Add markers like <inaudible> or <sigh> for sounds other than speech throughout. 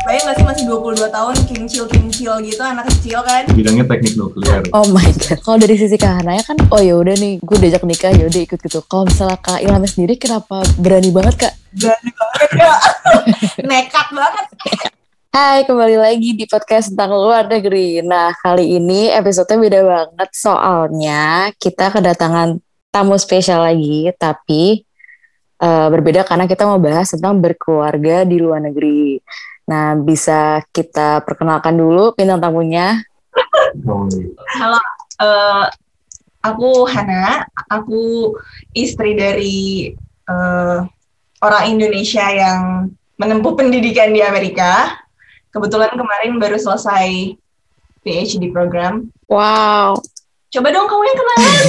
Bayang gak sih masih 22 tahun, kincil-kincil gitu, anak kecil kan. Bidangnya teknik nuklir. Oh my god. Kalau dari sisi Kak Hanaya kan, oh ya udah nih, gue diajak nikah ya udah ikut gitu. Kalau misalnya Kak Ilham sendiri, kenapa berani banget Kak? Berani banget ya. <laughs> Nekat banget. Hai, kembali lagi di podcast tentang luar negeri. Nah, kali ini episode beda banget soalnya kita kedatangan tamu spesial lagi, tapi uh, berbeda karena kita mau bahas tentang berkeluarga di luar negeri. Nah, bisa kita perkenalkan dulu bintang tamunya. Halo, uh, aku Hana. Aku istri dari uh, orang Indonesia yang menempuh pendidikan di Amerika. Kebetulan kemarin baru selesai PhD program. Wow. Coba dong kamu yang kenalan.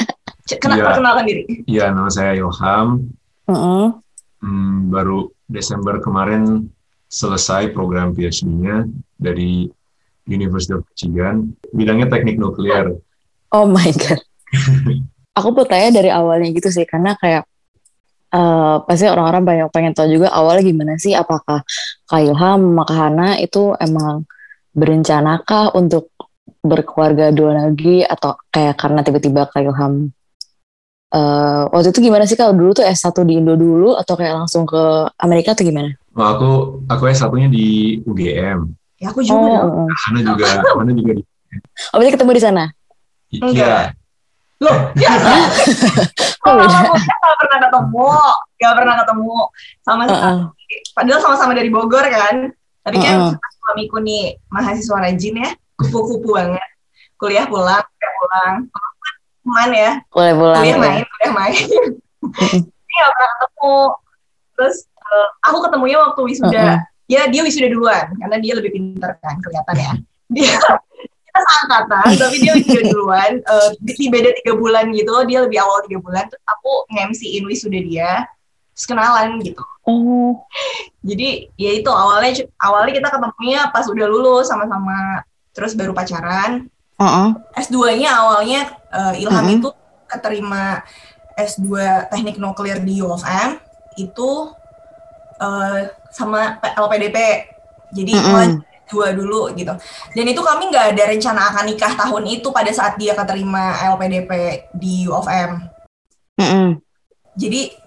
<laughs> Kenapa ya, perkenalkan diri? Iya, nama saya Ilham. Uh -uh. Hmm, baru Desember kemarin selesai program PhD-nya dari University of Michigan, bidangnya teknik nuklir. Oh my god. <laughs> Aku bertanya dari awalnya gitu sih, karena kayak uh, pasti orang-orang banyak pengen tahu juga awalnya gimana sih, apakah Kak Ilham, Maka Hana itu emang berencanakah untuk berkeluarga dua negeri atau kayak karena tiba-tiba Kak Ilham uh, waktu itu gimana sih kalau dulu tuh S1 di Indo dulu atau kayak langsung ke Amerika atau gimana? Oh, aku aku S1-nya di UGM. Ya aku juga. Oh. Karena juga mana juga di Oh, berarti ketemu di sana? Iya. Loh, ya. <laughs> oh, gak pernah ketemu, gak pernah ketemu sama uh -uh. Padahal sama-sama dari Bogor kan. Tapi kan uh -uh. suamiku nih mahasiswa rajin ya, kupu-kupu banget. Kuliah pulang, kuliah pulang. Main ya. Kuliah pulang. Kuliah main, kuliah main. Ini gak pernah ketemu. Terus uh, aku ketemunya waktu wisuda. Uh -uh. Ya dia wisuda duluan karena dia lebih pintar kan kelihatan ya. <laughs> Dia kita seangkatan tapi dia wisuda duluan. <laughs> Uh, di beda tiga bulan gitu. Dia lebih awal tiga bulan. Terus aku nge-MC-in wisuda dia. Terus kenalan gitu. Oh. <laughs> Jadi ya itu awalnya awalnya kita ketemunya pas udah lulus sama-sama terus baru pacaran. Uh -uh. S2-nya awalnya uh, Ilham uh -uh. itu keterima S2 Teknik Nuklir di UFM itu uh, sama LPDP. Jadi mm -hmm. dua dulu gitu. Dan itu kami nggak ada rencana akan nikah tahun itu pada saat dia keterima LPDP di UFM. Mm -hmm. Jadi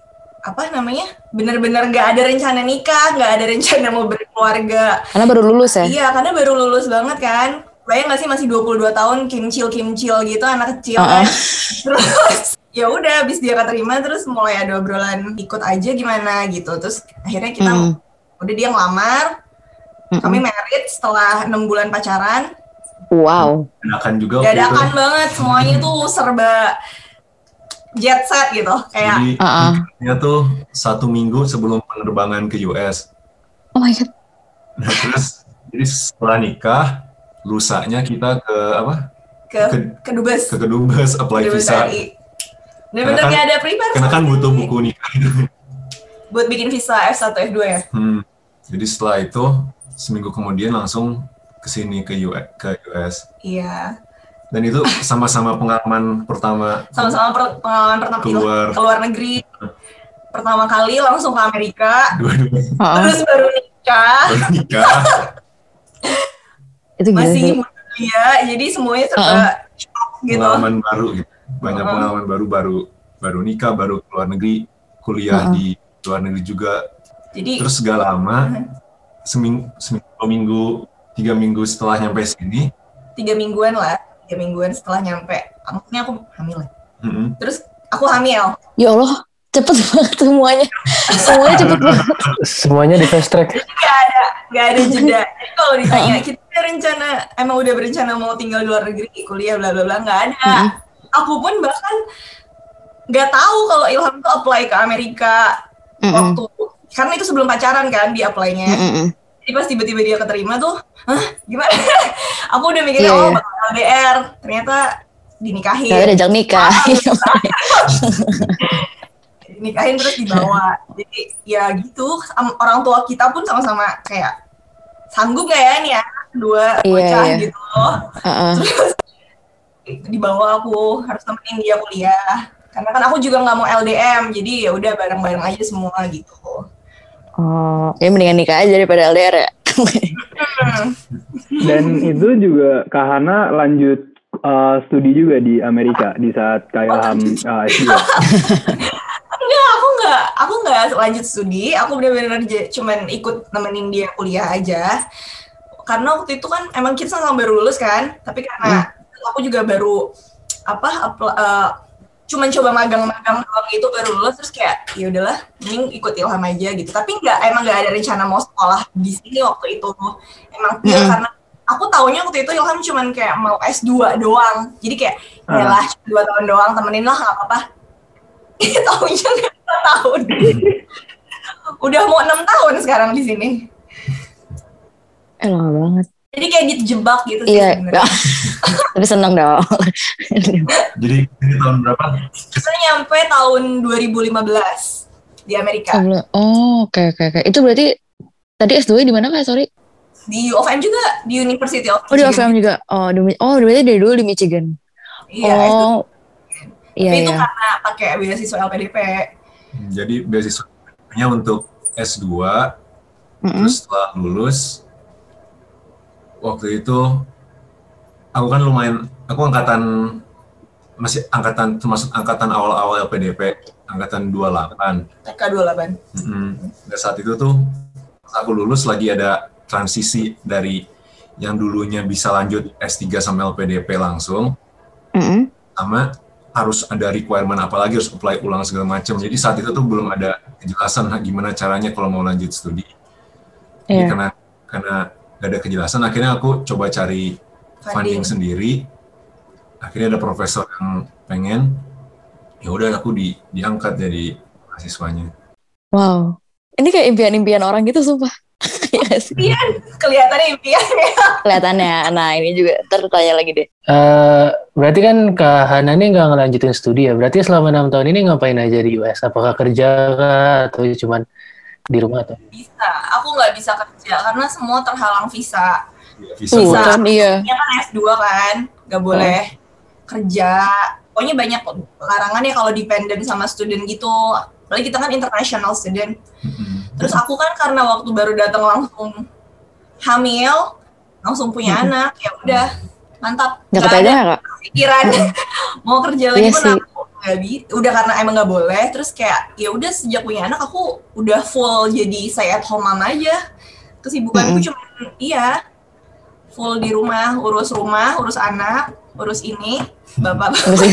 apa namanya benar-benar nggak ada rencana nikah nggak ada rencana mau berkeluarga karena baru lulus ya iya karena baru lulus banget kan bayang nggak sih masih 22 tahun kimcil kimcil gitu anak kecil uh -uh. kan <laughs> terus ya udah habis dia keterima terus mulai ada obrolan ikut aja gimana gitu. Terus akhirnya kita mm. udah dia ngelamar mm kami married setelah enam bulan pacaran. Wow. Dadakan juga dadakan banget semuanya tuh serba jet set gitu. Kayak jadi uh -uh. tuh satu minggu sebelum penerbangan ke US oh my god. Nah, terus jadi setelah nikah lusanya kita ke apa? Ke ke, ke Dubes ke Kedubes apply Kedubes visa Bener-bener kan, ada prepare Karena kan butuh buku nikah <laughs> Buat bikin visa F1, F2 ya? Hmm. Jadi setelah itu, seminggu kemudian langsung ke sini ke US, ke US. Iya. Dan itu sama-sama pengalaman pertama. Sama-sama per pengalaman pertama keluar, keluar negeri. Pertama kali langsung ke Amerika. Dua-dua. Terus baru nikah. Baru nikah. itu Masih muda, jadi semuanya serba uh -uh. gitu. Pengalaman baru gitu banyak uh -huh. pengalaman baru baru baru nikah baru keluar negeri kuliah uh -huh. di luar negeri juga. Jadi terus gak lama uh -huh. seminggu seminggu dua minggu tiga minggu setelah nyampe sini. Tiga mingguan lah tiga mingguan setelah nyampe. Maksudnya aku hamil ya? Uh -huh. terus aku hamil. Ya Allah cepet banget semuanya. Semuanya cepet <laughs> banget. Semuanya di fast track. Gak ada gak ada jeda. <laughs> Jadi kalau ditanya kita rencana emang udah berencana mau tinggal di luar negeri kuliah bla bla bla nggak ada. Uh -huh aku pun bahkan nggak tahu kalau Ilham tuh apply ke Amerika mm -mm. waktu karena itu sebelum pacaran kan di apply-nya. Mm -mm. Jadi pas tiba-tiba dia keterima tuh, Hah, gimana? <laughs> aku udah mikirnya yeah, oh iya. bakal LDR, ternyata dinikahin. Ternyata diajak nikah. <laughs> dinikahin terus dibawa. Jadi ya gitu, orang tua kita pun sama-sama kayak sanggup gak ya nih ya dua yeah, bocah yeah. gitu. Uh -uh. Terus dibawa aku harus temenin dia kuliah karena kan aku juga nggak mau LDM jadi ya udah bareng-bareng aja semua gitu oh ya mendingan nikah aja daripada LDR ya Dan itu juga Kahana lanjut uh, studi juga di Amerika di saat kayak Ilham uh, S2. enggak, aku enggak, aku enggak lanjut studi. Aku benar-benar cuman ikut nemenin dia kuliah aja. Karena waktu itu kan emang kita sama baru lulus kan, tapi karena hmm. Aku juga baru apa uh, cuman coba magang-magang doang gitu baru lulus terus kayak ya udahlah mending ikut ilham aja gitu. Tapi nggak emang nggak ada rencana mau sekolah di sini waktu itu. Emang mm. karena aku tahunya waktu itu ilham cuman kayak mau S2 doang. Jadi kayak uh. ya lah dua tahun doang temenin lah nggak apa-apa. <laughs> Tahunya nggak tahun. <laughs> Udah mau enam tahun sekarang di sini. Eh lama banget jadi kayak dijebak gitu sih iya. <laughs> Tapi seneng dong. <laughs> Jadi ini tahun berapa? Kita nyampe tahun 2015 di Amerika. Oh, oke okay, oke okay, oke. Okay. Itu berarti tadi S2 di mana Kak? Sorry. Di UFM juga, di University of Michigan. Oh, di UFM juga. Oh, di, oh berarti dari dulu di Michigan. Iya, oh. Iya, Tapi iya. itu karena pakai beasiswa LPDP. Hmm, jadi beasiswanya untuk S2, mm -hmm. terus setelah lulus waktu itu aku kan lumayan aku angkatan masih angkatan termasuk angkatan awal-awal LPDP angkatan 28 TK 28 mm -hmm. Dan saat itu tuh aku lulus lagi ada transisi dari yang dulunya bisa lanjut S3 sama LPDP langsung mm -hmm. sama harus ada requirement apa lagi harus apply ulang segala macam jadi saat itu tuh belum ada kejelasan gimana caranya kalau mau lanjut studi yeah. jadi karena karena gak ada kejelasan. Akhirnya aku coba cari funding, funding sendiri. Akhirnya ada profesor yang pengen. Ya udah aku di diangkat jadi mahasiswanya. Wow. Ini kayak impian-impian orang gitu sumpah. <laughs> Iya, impian kelihatannya impian ya. Kelihatannya. Nah ini juga tertanya lagi deh. Uh, berarti kan kak Hana ini nggak ngelanjutin studi ya? Berarti selama enam tahun ini ngapain aja di US apakah kerja kah, atau cuman di rumah atau? Bisa, aku nggak bisa kerja karena semua terhalang visa. Iya, visa, visa kan iya. kan S2 kan, nggak boleh hmm. kerja. Pokoknya banyak larangan ya kalau dependent sama student gitu. Apalagi kita kan international student. Hmm. Terus aku kan karena waktu baru datang langsung hamil, langsung punya hmm. anak, ya udah mantap. Gak, gak ada pikiran <laughs> mau kerja lagi iya pun aku nggak udah karena emang nggak boleh terus kayak ya udah sejak punya anak aku udah full jadi saya at home mama aja. Kesibukanku mm -hmm. cuma iya full di rumah urus rumah urus anak urus ini bapak bapak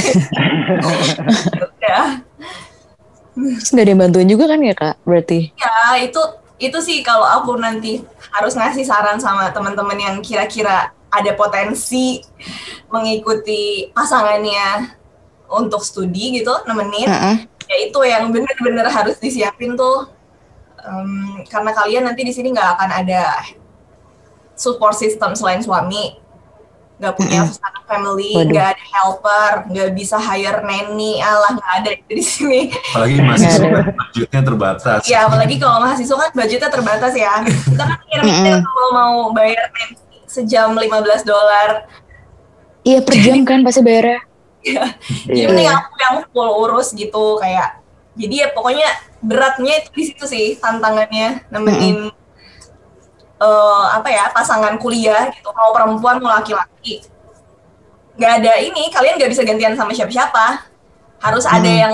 <laughs> udah. Terus gak ada yang bantuin juga kan ya kak berarti? Ya itu itu sih kalau aku nanti harus ngasih saran sama teman-teman yang kira-kira ada potensi mengikuti pasangannya untuk studi gitu nemenin. Uh -uh. ya itu yang bener-bener harus disiapin tuh. Um, karena kalian nanti di sini nggak akan ada support system selain suami. Nggak punya uh -uh. family nggak ada helper nggak bisa hire nanny Allah nggak ada <laughs> di sini. Apalagi mahasiswa kan budgetnya terbatas. Ya apalagi kalau mahasiswa kan budgetnya terbatas ya. Kita kan mikir-mikir kalau mau bayar nanny sejam 15 dolar. Iya per jam kan pasti bayarnya Iya. Jadi yeah. mending aku yang full urus gitu kayak jadi ya pokoknya beratnya itu di situ sih tantangannya nemenin mm -hmm. uh, apa ya pasangan kuliah gitu mau perempuan mau laki-laki nggak ada ini kalian nggak bisa gantian sama siapa-siapa harus mm. ada yang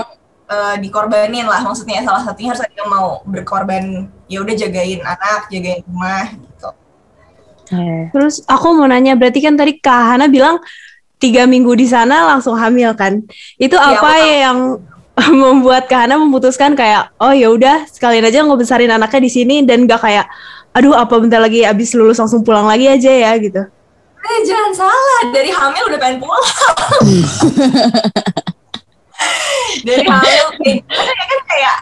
uh, dikorbanin lah maksudnya salah satunya harus ada yang mau berkorban ya udah jagain anak jagain rumah gitu. Terus aku mau nanya berarti kan tadi Kak Hana bilang tiga minggu di sana langsung hamil kan. Itu ya, apa yang <laughs> membuat Kahana memutuskan kayak oh ya udah sekalian aja nggak besarin anaknya di sini dan gak kayak aduh apa bentar lagi abis lulus langsung pulang lagi aja ya gitu. Eh jangan salah. Dari hamil udah pengen pulang. <laughs> Dari hamil kayak kan kayak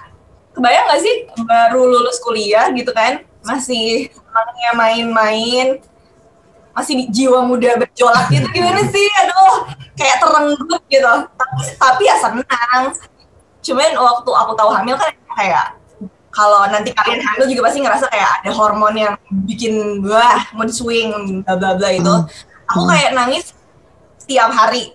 kebayang gak sih baru lulus kuliah gitu kan masih main-main masih jiwa muda berjolak gitu. Gimana sih? Aduh kayak terenggut gitu. Tapi tapi ya senang. Cuman waktu aku tahu hamil kan kayak kalau nanti kalian hamil juga pasti ngerasa kayak ada hormon yang bikin wah mood swing bla bla bla itu hmm. aku kayak nangis setiap hari.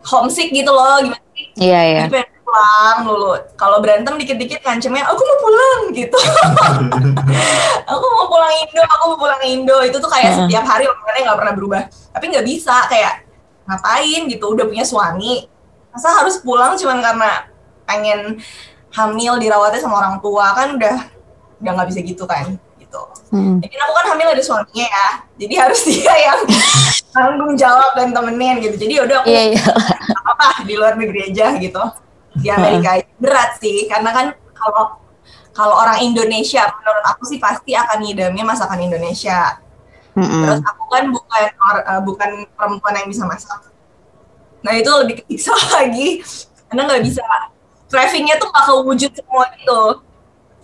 Homesick gitu loh gimana sih? Iya iya pulang dulu kalau berantem dikit-dikit ngancemnya aku mau pulang gitu <laughs> aku mau pulang Indo aku mau pulang Indo itu tuh kayak setiap hari omongannya nggak pernah berubah tapi nggak bisa kayak ngapain gitu udah punya suami masa harus pulang cuman karena pengen hamil dirawatnya sama orang tua kan udah udah nggak bisa gitu kan gitu. Hmm. Jadi aku kan hamil ada suaminya ya, jadi harus <laughs> dia yang tanggung jawab dan temenin gitu. Jadi ya udah aku yeah, yeah. apa di luar negeri aja gitu. Di Amerika berat sih, karena kan kalau kalau orang Indonesia menurut aku sih pasti akan ngidamnya masakan Indonesia. Mm -hmm. Terus aku kan bukan or, uh, bukan perempuan yang bisa masak. Nah itu lebih kesiksa <laughs> lagi karena nggak bisa cravingnya tuh bakal wujud semua gitu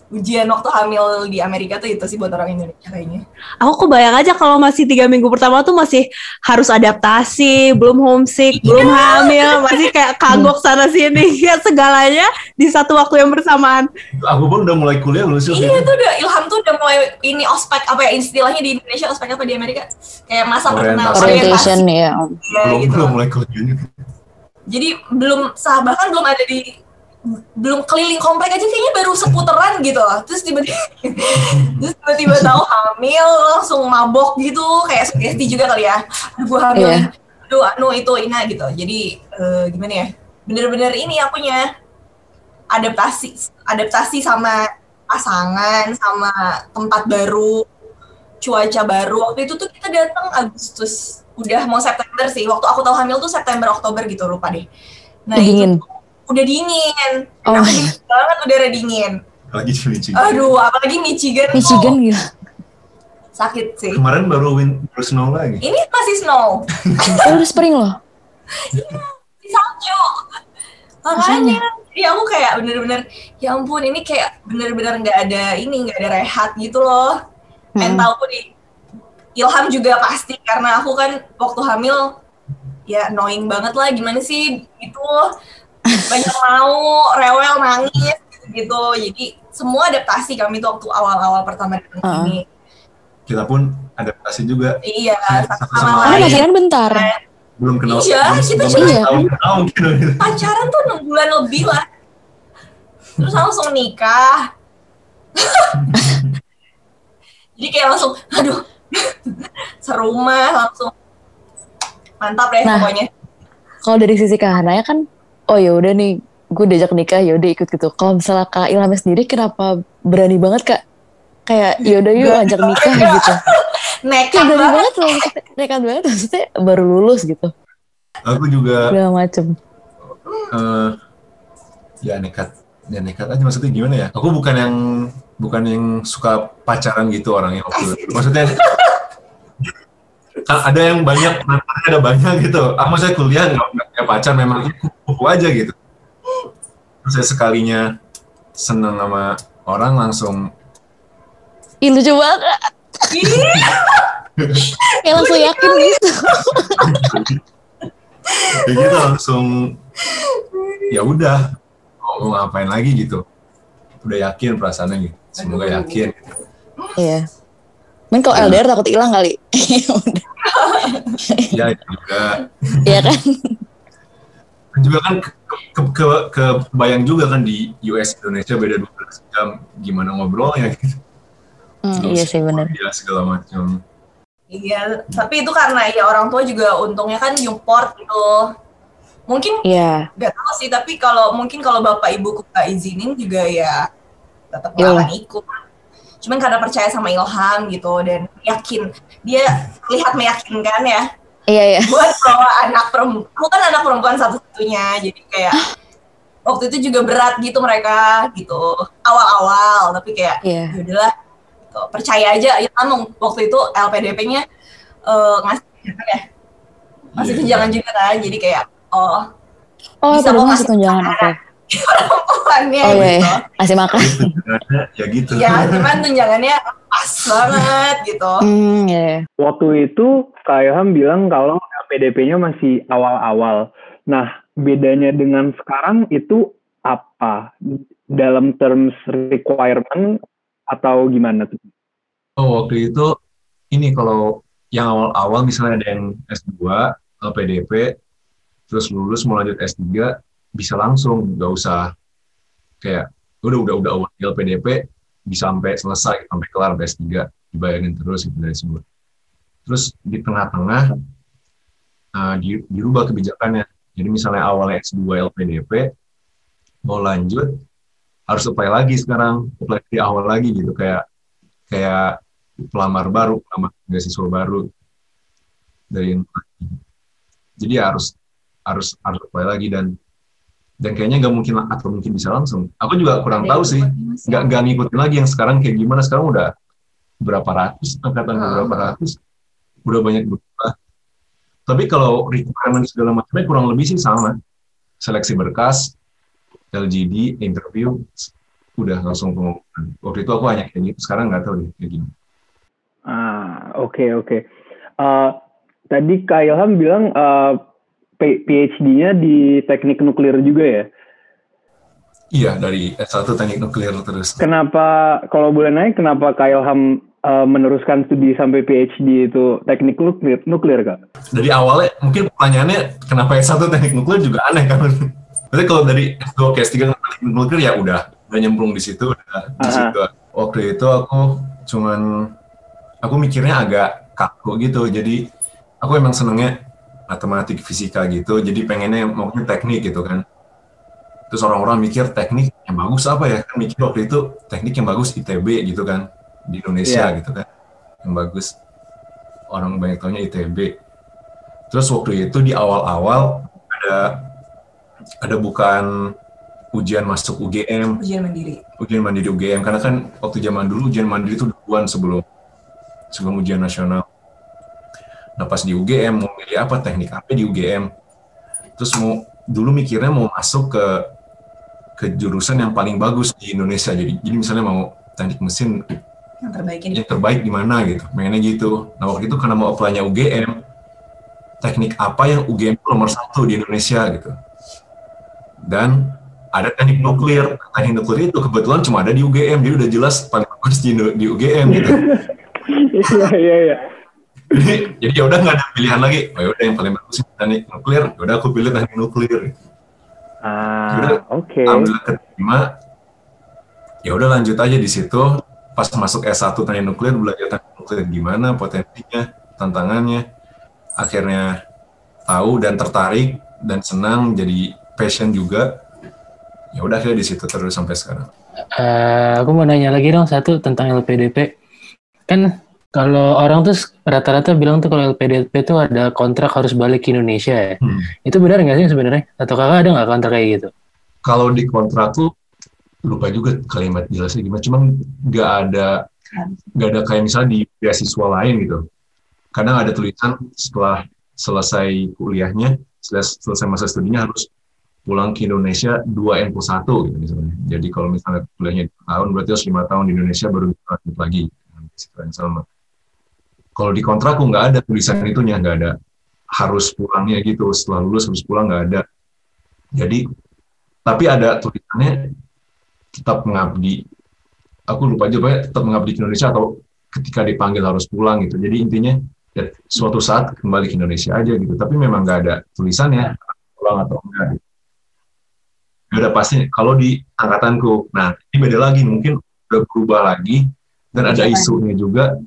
ujian waktu hamil di Amerika tuh itu sih buat orang Indonesia kayaknya. Aku kebayang aja kalau masih tiga minggu pertama tuh masih harus adaptasi, belum homesick, yeah. belum hamil, masih kayak kagok sana sini, <laughs> ya segalanya di satu waktu yang bersamaan. Aku pun udah mulai kuliah loh sih. Iya tuh udah Ilham tuh udah mulai ini ospek apa ya istilahnya di Indonesia ospek apa di Amerika kayak masa perkenalan orientation ya. ya belum, gitu. belum mulai kuliah. Jadi belum sah bahkan belum ada di belum keliling komplek aja kayaknya baru seputaran gitu. Terus tiba-tiba terus tiba-tiba tahu hamil langsung mabok gitu. Kayak sugesti juga kali ya. Gue hamil. Yeah. aduh anu itu ina gitu. Jadi uh, gimana ya? Bener-bener ini akunya. Adaptasi adaptasi sama pasangan sama tempat baru cuaca baru. Waktu itu tuh kita datang Agustus. Udah mau September sih. Waktu aku tahu hamil tuh September Oktober gitu lupa deh. Nah dingin. itu, udah dingin. Oh. Aku dingin banget udara dingin. Apalagi di Michigan. Aduh, apalagi Michigan. Michigan gitu. Sakit sih. Kemarin baru win, baru snow lagi. Ini masih snow. <laughs> oh, udah spring loh. Iya, di salju. Makanya, ya aku kayak bener-bener, ya ampun ini kayak bener-bener nggak ada ini, nggak ada rehat gitu loh. Hmm. Mentalku di Ilham juga pasti karena aku kan waktu hamil ya annoying banget lah gimana sih itu banyak mau rewel nangis gitu jadi semua adaptasi kami tuh waktu awal-awal pertama datang uh. ini kita pun adaptasi juga. Iya sama lain pacaran bentar. Belum kenal. Iya kita juga iya. tahun, gitu. pacaran tuh enam bulan lebih lah. Terus langsung nikah. <laughs> Jadi kayak langsung aduh <laughs> serumah langsung. Mantap deh nah, pokoknya. kalau dari sisi Kahana ya kan oh ya udah nih gue diajak nikah ya udah ikut gitu. Kalau misalnya kak Ilham sendiri kenapa berani banget kak? Kayak ya udah yuk ajak nikah gitu. <laughs> Nekat berani banget. loh nekat banget maksudnya baru lulus gitu. Aku juga segala macem. Uh, ya nekat ya nekat aja maksudnya gimana ya? Aku bukan yang bukan yang suka pacaran gitu orangnya waktu maksudnya kan ada yang banyak ada banyak gitu. Aku saya kuliah nggak punya pacar memang kupu aja gitu. Terus saya sekalinya seneng sama orang langsung Ih, lucu banget. Kayak langsung yakin gitu. Ya gitu langsung ya udah mau ngapain lagi gitu. Udah yakin perasaannya gitu. Semoga yakin iya. Mungkin kalau LDR takut hilang kali. ya juga. Iya kan? Juga kan ke, ke, ke, ke bayang juga kan di US Indonesia beda 12 jam gimana ngobrolnya gitu. Hmm, iya sih benar. Iya segala macam. Iya, tapi itu karena ya orang tua juga untungnya kan Newport gitu. Mungkin Iya. Yeah. tahu sih, tapi kalau mungkin kalau bapak ibu nggak izinin juga ya tetap yeah. akan ikut cuman karena percaya sama Ilham gitu dan yakin dia lihat meyakinkan ya iya iya buat bawa anak perempuan aku kan anak perempuan satu-satunya jadi kayak waktu itu juga berat gitu mereka gitu awal-awal tapi kayak yeah. ya udahlah gitu. percaya aja Ilham waktu itu LPDP-nya uh, ngasih ya masih yeah. tunjangan juga kan jadi kayak oh oh bisa kok ngasih tunjangan oke okay <laughs> perempuannya oh, iya, iya. Kasih makan. <laughs> ya gitu. Ya, cuman tunjangannya pas banget gitu. Hmm, yeah. Waktu itu Kak Ilham bilang kalau PDP-nya masih awal-awal. Nah, bedanya dengan sekarang itu apa? Dalam terms requirement atau gimana tuh? Oh, waktu itu ini kalau yang awal-awal misalnya ada yang S2, LPDP, terus lulus mau lanjut S3, bisa langsung nggak usah kayak udah udah udah awal PDP bisa sampai selesai sampai kelar S3 dibayarin terus gitu dari semua terus di tengah-tengah uh, di, dirubah kebijakannya. Jadi misalnya awalnya S2 LPDP mau lanjut harus apply lagi sekarang. Apply di awal lagi gitu kayak kayak pelamar baru pelamar beasiswa baru. Dari jadi ya harus harus harus apply lagi dan dan kayaknya nggak mungkin atau mungkin bisa langsung. Aku juga kurang tahu sih, nggak nggak ngikutin lagi yang sekarang kayak gimana. Sekarang udah berapa ratus angkatan hmm. berapa ratus, udah banyak berubah. Tapi kalau requirement segala macamnya kurang lebih sih sama. Seleksi berkas, LGD, interview, udah langsung pengumuman. Waktu itu aku hanya kayak gitu, sekarang nggak tahu deh kayak gini. Ah, oke okay, oke. Okay. Uh, tadi Kak Ilham bilang uh, PhD-nya di teknik nuklir juga ya? Iya, dari S1 teknik nuklir terus. Kenapa, kalau boleh naik, kenapa Kak Ilham uh, meneruskan studi sampai PhD itu teknik nuklir, nuklir Kak? Dari awalnya, mungkin pertanyaannya kenapa S1 teknik nuklir juga aneh kan? Berarti kalau dari S2 ke S3 teknik nuklir? Ya udah, udah nyemplung di situ, udah di situ. Waktu itu aku cuman, aku mikirnya agak kaku gitu, jadi aku emang senengnya matematik fisika gitu. Jadi pengennya maunya teknik gitu kan. Terus orang-orang mikir teknik yang bagus apa ya? Kan mikir waktu itu teknik yang bagus ITB gitu kan di Indonesia yeah. gitu kan. Yang bagus orang banyak taunya ITB terus waktu itu di awal-awal ada ada bukan ujian masuk UGM ujian mandiri. Ujian mandiri UGM karena kan waktu zaman dulu ujian mandiri itu duluan sebelum sebelum ujian nasional. Nah pas di UGM mau milih apa? Teknik apa di UGM. Terus mau dulu mikirnya mau masuk ke ke jurusan yang paling bagus di Indonesia. Jadi jadi misalnya mau teknik mesin yang terbaik ini. Yang terbaik di mana gitu. Pengennya gitu. Nah waktu itu karena mau apply-nya UGM, teknik apa yang UGM nomor satu di Indonesia gitu. Dan ada teknik nuklir. Teknik nuklir itu kebetulan cuma ada di UGM, jadi udah jelas paling bagus di, di UGM gitu. Iya, iya, iya jadi jadi ya udah nggak ada pilihan lagi oh ya udah yang paling bagus teknik nuklir ya udah aku pilih teknik nuklir ah ya oke okay. alhamdulillah keterima ya udah lanjut aja di situ pas masuk S1 teknik nuklir belajar teknik nuklir gimana potensinya tantangannya akhirnya tahu dan tertarik dan senang jadi passion juga ya udah akhirnya di situ terus sampai sekarang uh, aku mau nanya lagi dong satu tentang LPDP kan kalau orang tuh rata-rata bilang tuh kalau LPDP tuh ada kontrak harus balik ke Indonesia ya. Hmm. Itu benar nggak sih sebenarnya? Atau kakak ada nggak kontrak kayak gitu? Kalau di kontrak tuh lupa juga kalimat jelasnya gimana. Cuman nggak ada nggak ada kayak misalnya di beasiswa lain gitu. Kadang ada tulisan setelah selesai kuliahnya, selesai, masa studinya harus pulang ke Indonesia 2 N plus 1 gitu misalnya. Jadi kalau misalnya kuliahnya tahun berarti harus lima tahun di Indonesia baru lanjut lagi sama kalau di kontrak nggak ada tulisan itunya, nggak ada harus pulangnya gitu. Setelah lulus harus pulang nggak ada. Jadi, tapi ada tulisannya tetap mengabdi. Aku lupa aja, pokoknya tetap mengabdi di Indonesia atau ketika dipanggil harus pulang gitu. Jadi intinya ya, suatu saat kembali ke Indonesia aja gitu. Tapi memang nggak ada tulisannya pulang atau enggak. Gitu. Gak ada pasti. Kalau di angkatanku, nah ini beda lagi. Mungkin udah berubah lagi dan ada isunya juga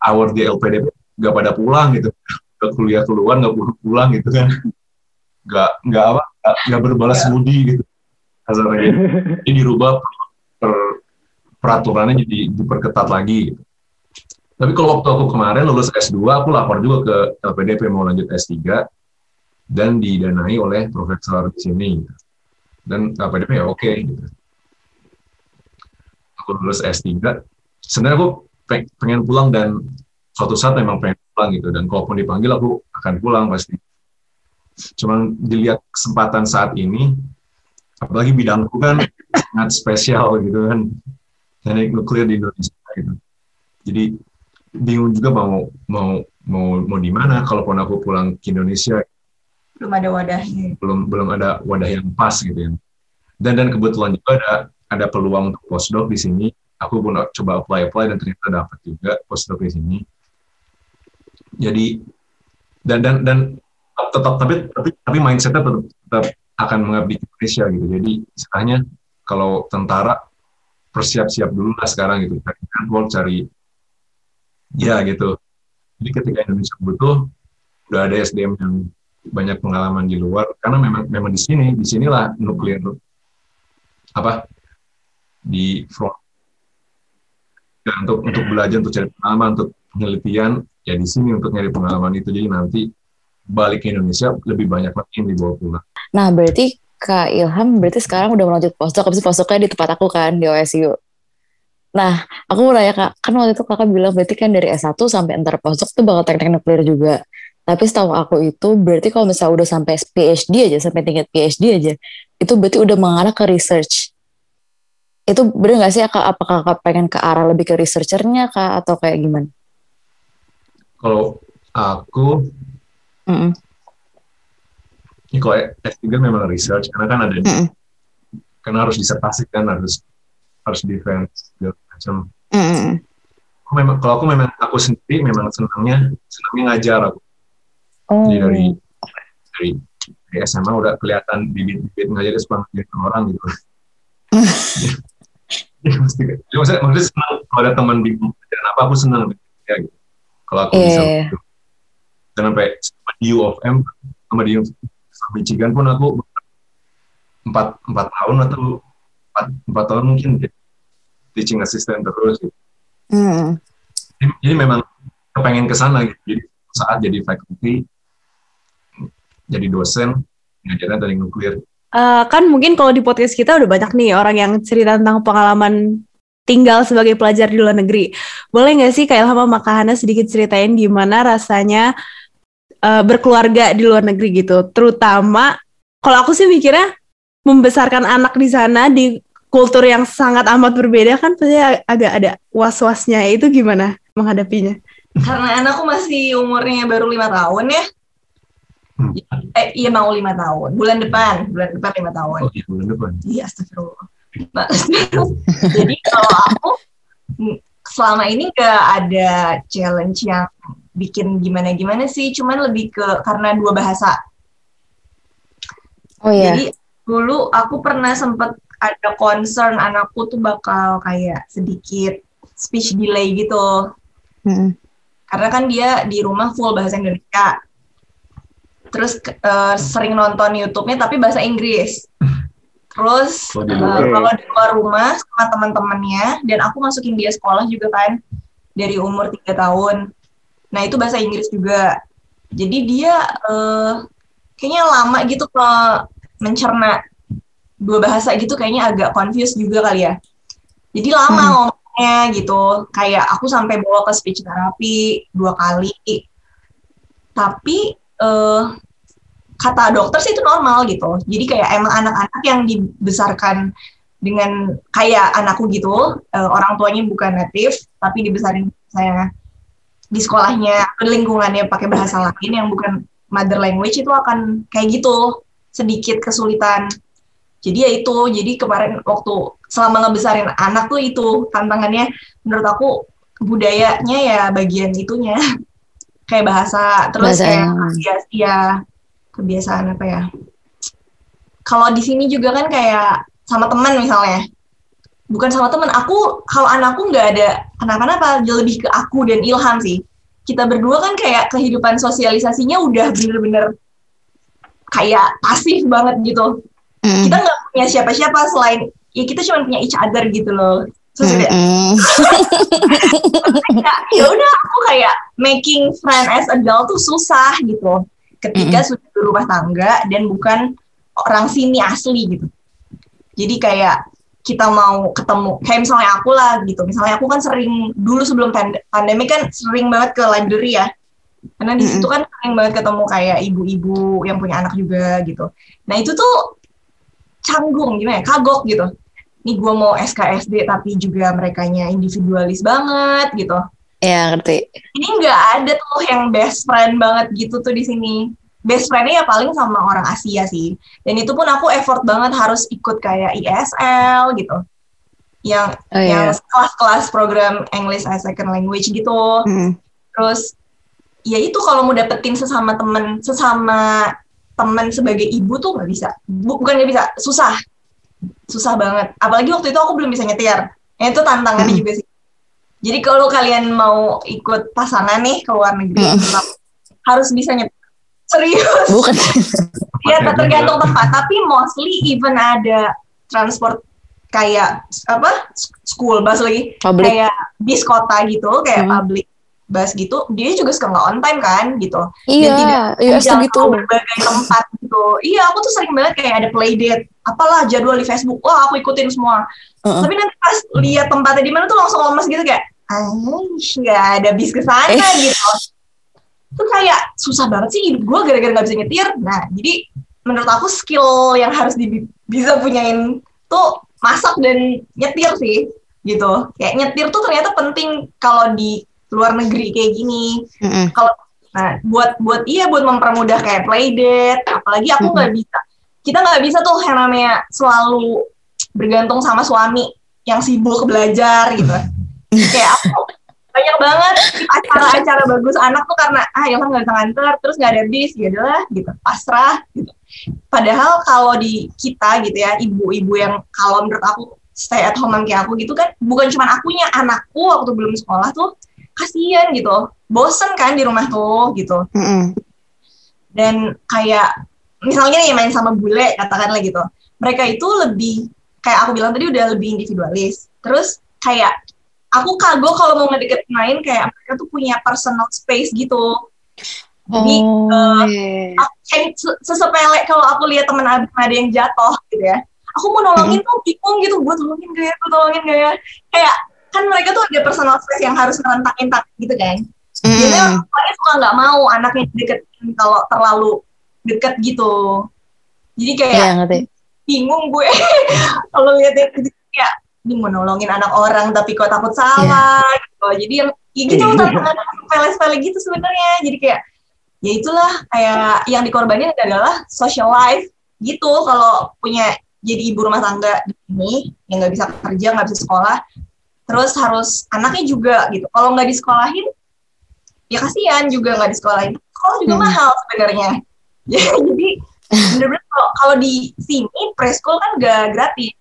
hour di LPDP nggak pada pulang gitu ke kuliah keluar nggak pulang gitu kan nggak nggak apa nggak berbalas ya. budi gitu kasarnya ini <laughs> dirubah per, peraturannya jadi diperketat lagi gitu. tapi kalau waktu aku kemarin lulus S2 aku lapor juga ke LPDP mau lanjut S3 dan didanai oleh profesor di sini. Gitu. dan LPDP ya oke okay, gitu. Aku lulus S3 sebenarnya aku pengen pulang dan suatu saat memang pengen pulang gitu. Dan kalaupun dipanggil aku akan pulang pasti. Cuman dilihat kesempatan saat ini apalagi bidangku kan sangat spesial gitu kan. Teknik nuklir di Indonesia gitu. Jadi bingung juga mau mau mau mau di mana kalaupun aku pulang ke Indonesia. Belum ada wadahnya. Belum belum ada wadah yang pas gitu ya. Dan dan kebetulan juga ada ada peluang untuk postdoc di sini. Aku pun coba apply apply dan ternyata dapat juga postdoc di sini. Jadi dan dan dan tetap tapi tapi tapi mindsetnya tetap, tetap akan mengabdi Indonesia gitu. Jadi istilahnya kalau tentara persiap-siap dulu lah sekarang gitu. Cari network cari ya gitu. Jadi ketika Indonesia butuh udah ada SDM yang banyak pengalaman di luar karena memang memang di sini di sinilah nuklir apa di front. Dan untuk untuk belajar untuk cari pengalaman untuk penelitian ya di sini untuk nyari pengalaman itu. Jadi nanti balik ke Indonesia lebih banyak lagi yang dibawa pulang. Nah berarti Kak Ilham berarti sekarang udah melanjut postdoc, habis postdocnya di tempat aku kan di OSU. Nah, aku mau nanya kak, kan waktu itu kakak bilang berarti kan dari S1 sampai ntar postdoc tuh bakal teknik nuklir juga. Tapi setahu aku itu berarti kalau misalnya udah sampai PhD aja, sampai tingkat PhD aja, itu berarti udah mengarah ke research. Itu bener gak sih kak, apakah kakak pengen ke arah lebih ke researchernya kak, atau kayak gimana? Kalau aku, mm -mm ini kalau S3 memang research karena kan ada mm -mm. karena harus disertasi kan harus harus defense segala macam. Mm -mm. Aku memang kalau aku memang aku sendiri memang senangnya senangnya ngajar aku. Oh. Jadi dari dari dari SMA udah kelihatan bibit-bibit ngajar sepanjang ngajarin orang gitu. <laughs> ya, mesti, ya, maksudnya, maksudnya senang kalau ada teman bingung dan apa aku senang ya gitu. Kalau aku yeah. bisa gitu. Dan sampai di U of M sama di Michigan pun aku empat empat tahun atau empat, empat tahun mungkin teaching assistant terus gitu. Mm. Jadi, jadi memang kepengen ke sana gitu. Jadi saat jadi faculty, jadi dosen, ngajarin dari nuklir. Uh, kan mungkin kalau di podcast kita udah banyak nih orang yang cerita tentang pengalaman tinggal sebagai pelajar di luar negeri. Boleh nggak sih kayak sama Makahana sedikit ceritain gimana rasanya uh, berkeluarga di luar negeri gitu. Terutama kalau aku sih mikirnya membesarkan anak di sana di kultur yang sangat amat berbeda kan pasti agak ada was-wasnya. Itu gimana menghadapinya? Karena anakku masih umurnya baru lima tahun ya. Hmm. Eh, iya mau lima tahun. Bulan depan, bulan depan lima tahun. Oh iya bulan depan. Iya astagfirullah. Nah, <laughs> jadi kalau aku selama ini gak ada challenge yang bikin gimana-gimana sih, cuman lebih ke karena dua bahasa. Oh iya. Jadi dulu aku pernah sempet ada concern anakku tuh bakal kayak sedikit speech delay gitu. Hmm. Karena kan dia di rumah full bahasa Indonesia. Terus uh, sering nonton YouTube-nya tapi bahasa Inggris. Terus uh, kalau di luar rumah sama teman-temannya dan aku masukin dia sekolah juga kan dari umur tiga tahun. Nah itu bahasa Inggris juga. Jadi dia uh, kayaknya lama gitu ke mencerna dua bahasa gitu kayaknya agak confused juga kali ya. Jadi lama hmm. ngomongnya gitu. Kayak aku sampai bawa ke speech therapy dua kali. Tapi uh, kata dokter sih itu normal gitu. Jadi kayak emang anak-anak yang dibesarkan dengan kayak anakku gitu, uh, orang tuanya bukan native tapi dibesarin saya di sekolahnya atau lingkungannya pakai bahasa lain yang bukan mother language itu akan kayak gitu sedikit kesulitan. Jadi ya itu jadi kemarin waktu selama ngebesarin anak tuh itu tantangannya menurut aku budayanya ya bagian itunya. <laughs> Kayak bahasa terus bahasa kayak kebiasaan ya kebiasaan apa ya. Kalau di sini juga kan kayak sama teman misalnya bukan sama teman aku kalau anakku nggak ada kenapa-napa lebih ke aku dan Ilham sih. Kita berdua kan kayak kehidupan sosialisasinya udah bener-bener kayak pasif banget gitu. Mm. kita nggak punya siapa-siapa selain ya kita cuma punya each other gitu loh. Mm -hmm. <laughs> ya udah aku kayak making friend as adult tuh susah gitu. Ketika mm -hmm. sudah berumah tangga dan bukan orang sini asli gitu. Jadi kayak kita mau ketemu kayak misalnya aku lah gitu. Misalnya aku kan sering dulu sebelum pandemi kan sering banget ke library ya. Karena di situ kan sering banget ketemu kayak ibu-ibu yang punya anak juga gitu. Nah itu tuh canggung gimana ya kagok gitu. Nih gue mau SKSD tapi juga mereka nya individualis banget gitu. Ya ngerti. Ini nggak ada tuh yang best friend banget gitu tuh di sini best friendnya ya paling sama orang Asia sih dan itu pun aku effort banget harus ikut kayak ISL gitu yang oh, iya. yang kelas-kelas program English as second language gitu mm. terus ya itu kalau mau dapetin sesama temen sesama teman sebagai ibu tuh nggak bisa bukan nggak bisa susah susah banget apalagi waktu itu aku belum bisa nyetir ya itu tantangannya mm. juga sih Jadi kalau kalian mau ikut pasangan nih ke luar negeri, mm. harus bisa nyetir. Serius. Bukan. ya tergantung tempat, tapi mostly even ada transport kayak apa school bus lagi public. kayak bis kota gitu kayak hmm. public bus gitu dia juga suka nggak on time kan gitu iya, dan tidak iya, gitu. berbagai tempat gitu iya aku tuh sering banget kayak ada play date apalah jadwal di Facebook wah aku ikutin semua uh-uh. tapi nanti pas lihat tempatnya di mana tuh langsung lemes gitu kayak nggak ada bis ke sana eh. gitu tuh kayak susah banget sih hidup gue gara-gara nggak bisa nyetir. Nah jadi menurut aku skill yang harus di, bisa punyain tuh masak dan nyetir sih gitu. Kayak nyetir tuh ternyata penting kalau di luar negeri kayak gini. Mm-hmm. kalau nah buat buat iya buat mempermudah kayak playdate apalagi aku nggak mm-hmm. bisa. Kita nggak bisa tuh yang namanya selalu bergantung sama suami yang sibuk belajar gitu. <laughs> Kayak aku banyak banget. Acara-acara bagus. Anak tuh karena ah yang nggak bisa nganter terus nggak ada bis ya adalah gitu. Pasrah gitu. Padahal kalau di kita gitu ya ibu-ibu yang kalau menurut aku stay at home kayak aku gitu kan bukan cuma akunya anakku waktu belum sekolah tuh kasihan gitu. Bosen kan di rumah tuh gitu. Mm -hmm. dan kayak misalnya nih main sama bule katakanlah gitu. Mereka itu lebih kayak aku bilang tadi udah lebih individualis. Terus kayak aku kagok kalau mau ngedeket main kayak mereka tuh punya personal space gitu. Jadi oh, uh, yeah. sesepele kalau aku lihat temen ada yang jatuh gitu ya. Aku mau nolongin mm -hmm. tuh bingung gitu buat tolongin gak ya? Gue tolongin gak ya? Kayak kan mereka tuh ada personal space yang harus ngerentakin tak gitu kan. Mm. biasanya orang suka nggak mau anaknya deketin kalau terlalu deket gitu. Jadi kayak yeah, bingung gue <laughs> kalau lihat kayak ini mau nolongin anak orang tapi kok takut salah yeah. gitu. Jadi yang ya gitu yeah. tantangan sepele-sepele gitu sebenarnya. Jadi kayak ya itulah kayak yang dikorbanin adalah social life gitu kalau punya jadi ibu rumah tangga di sini yang nggak bisa kerja nggak bisa sekolah terus harus anaknya juga gitu kalau nggak disekolahin ya kasihan juga nggak disekolahin sekolah juga hmm. mahal sebenarnya ya, <laughs> jadi bener-bener kalau di sini preschool kan nggak gratis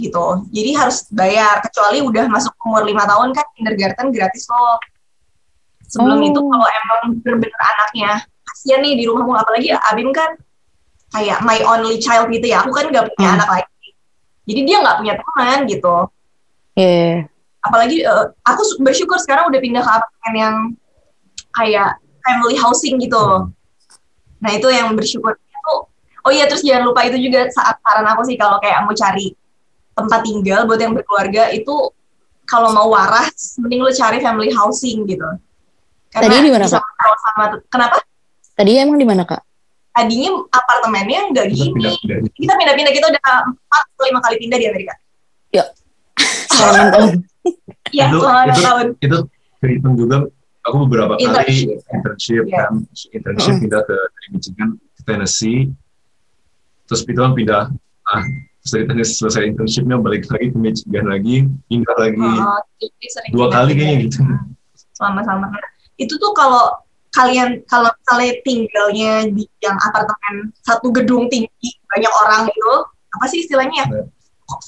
gitu. Jadi harus bayar kecuali udah masuk umur lima tahun kan kindergarten gratis loh. Sebelum oh. itu kalau emang bener-bener anaknya kasian nih di rumah rumah apalagi Abim kan kayak my only child gitu ya. Aku kan gak punya hmm. anak lagi. Jadi dia nggak punya teman gitu. Yeah. Apalagi uh, aku bersyukur sekarang udah pindah ke apartemen yang kayak family housing gitu. Nah itu yang bersyukur itu. Oh iya terus jangan lupa itu juga saat saran aku sih kalau kayak mau cari tempat tinggal buat yang berkeluarga itu kalau mau waras mending lu cari family housing gitu. Karena Tadi di mana kak? Sama, kenapa? Tadi emang di mana kak? Tadinya apartemennya nggak gini. Kita pindah-pindah kita udah empat atau lima kali pindah di Amerika. Ya. Selama tahun. <laughs> Iya, selama enam tahun. Itu kehitung juga aku beberapa internship. kali internship yeah. kan internship mm. pindah ke Michigan ke Tennessee terus itu kan pindah ah, setelah tadi selesai internshipnya balik lagi ke Michigan lagi pindah lagi oh, dua kali kayaknya gitu. sama-sama. Itu tuh kalau kalian kalau misalnya tinggalnya di yang apartemen satu gedung tinggi banyak orang itu apa sih istilahnya ya?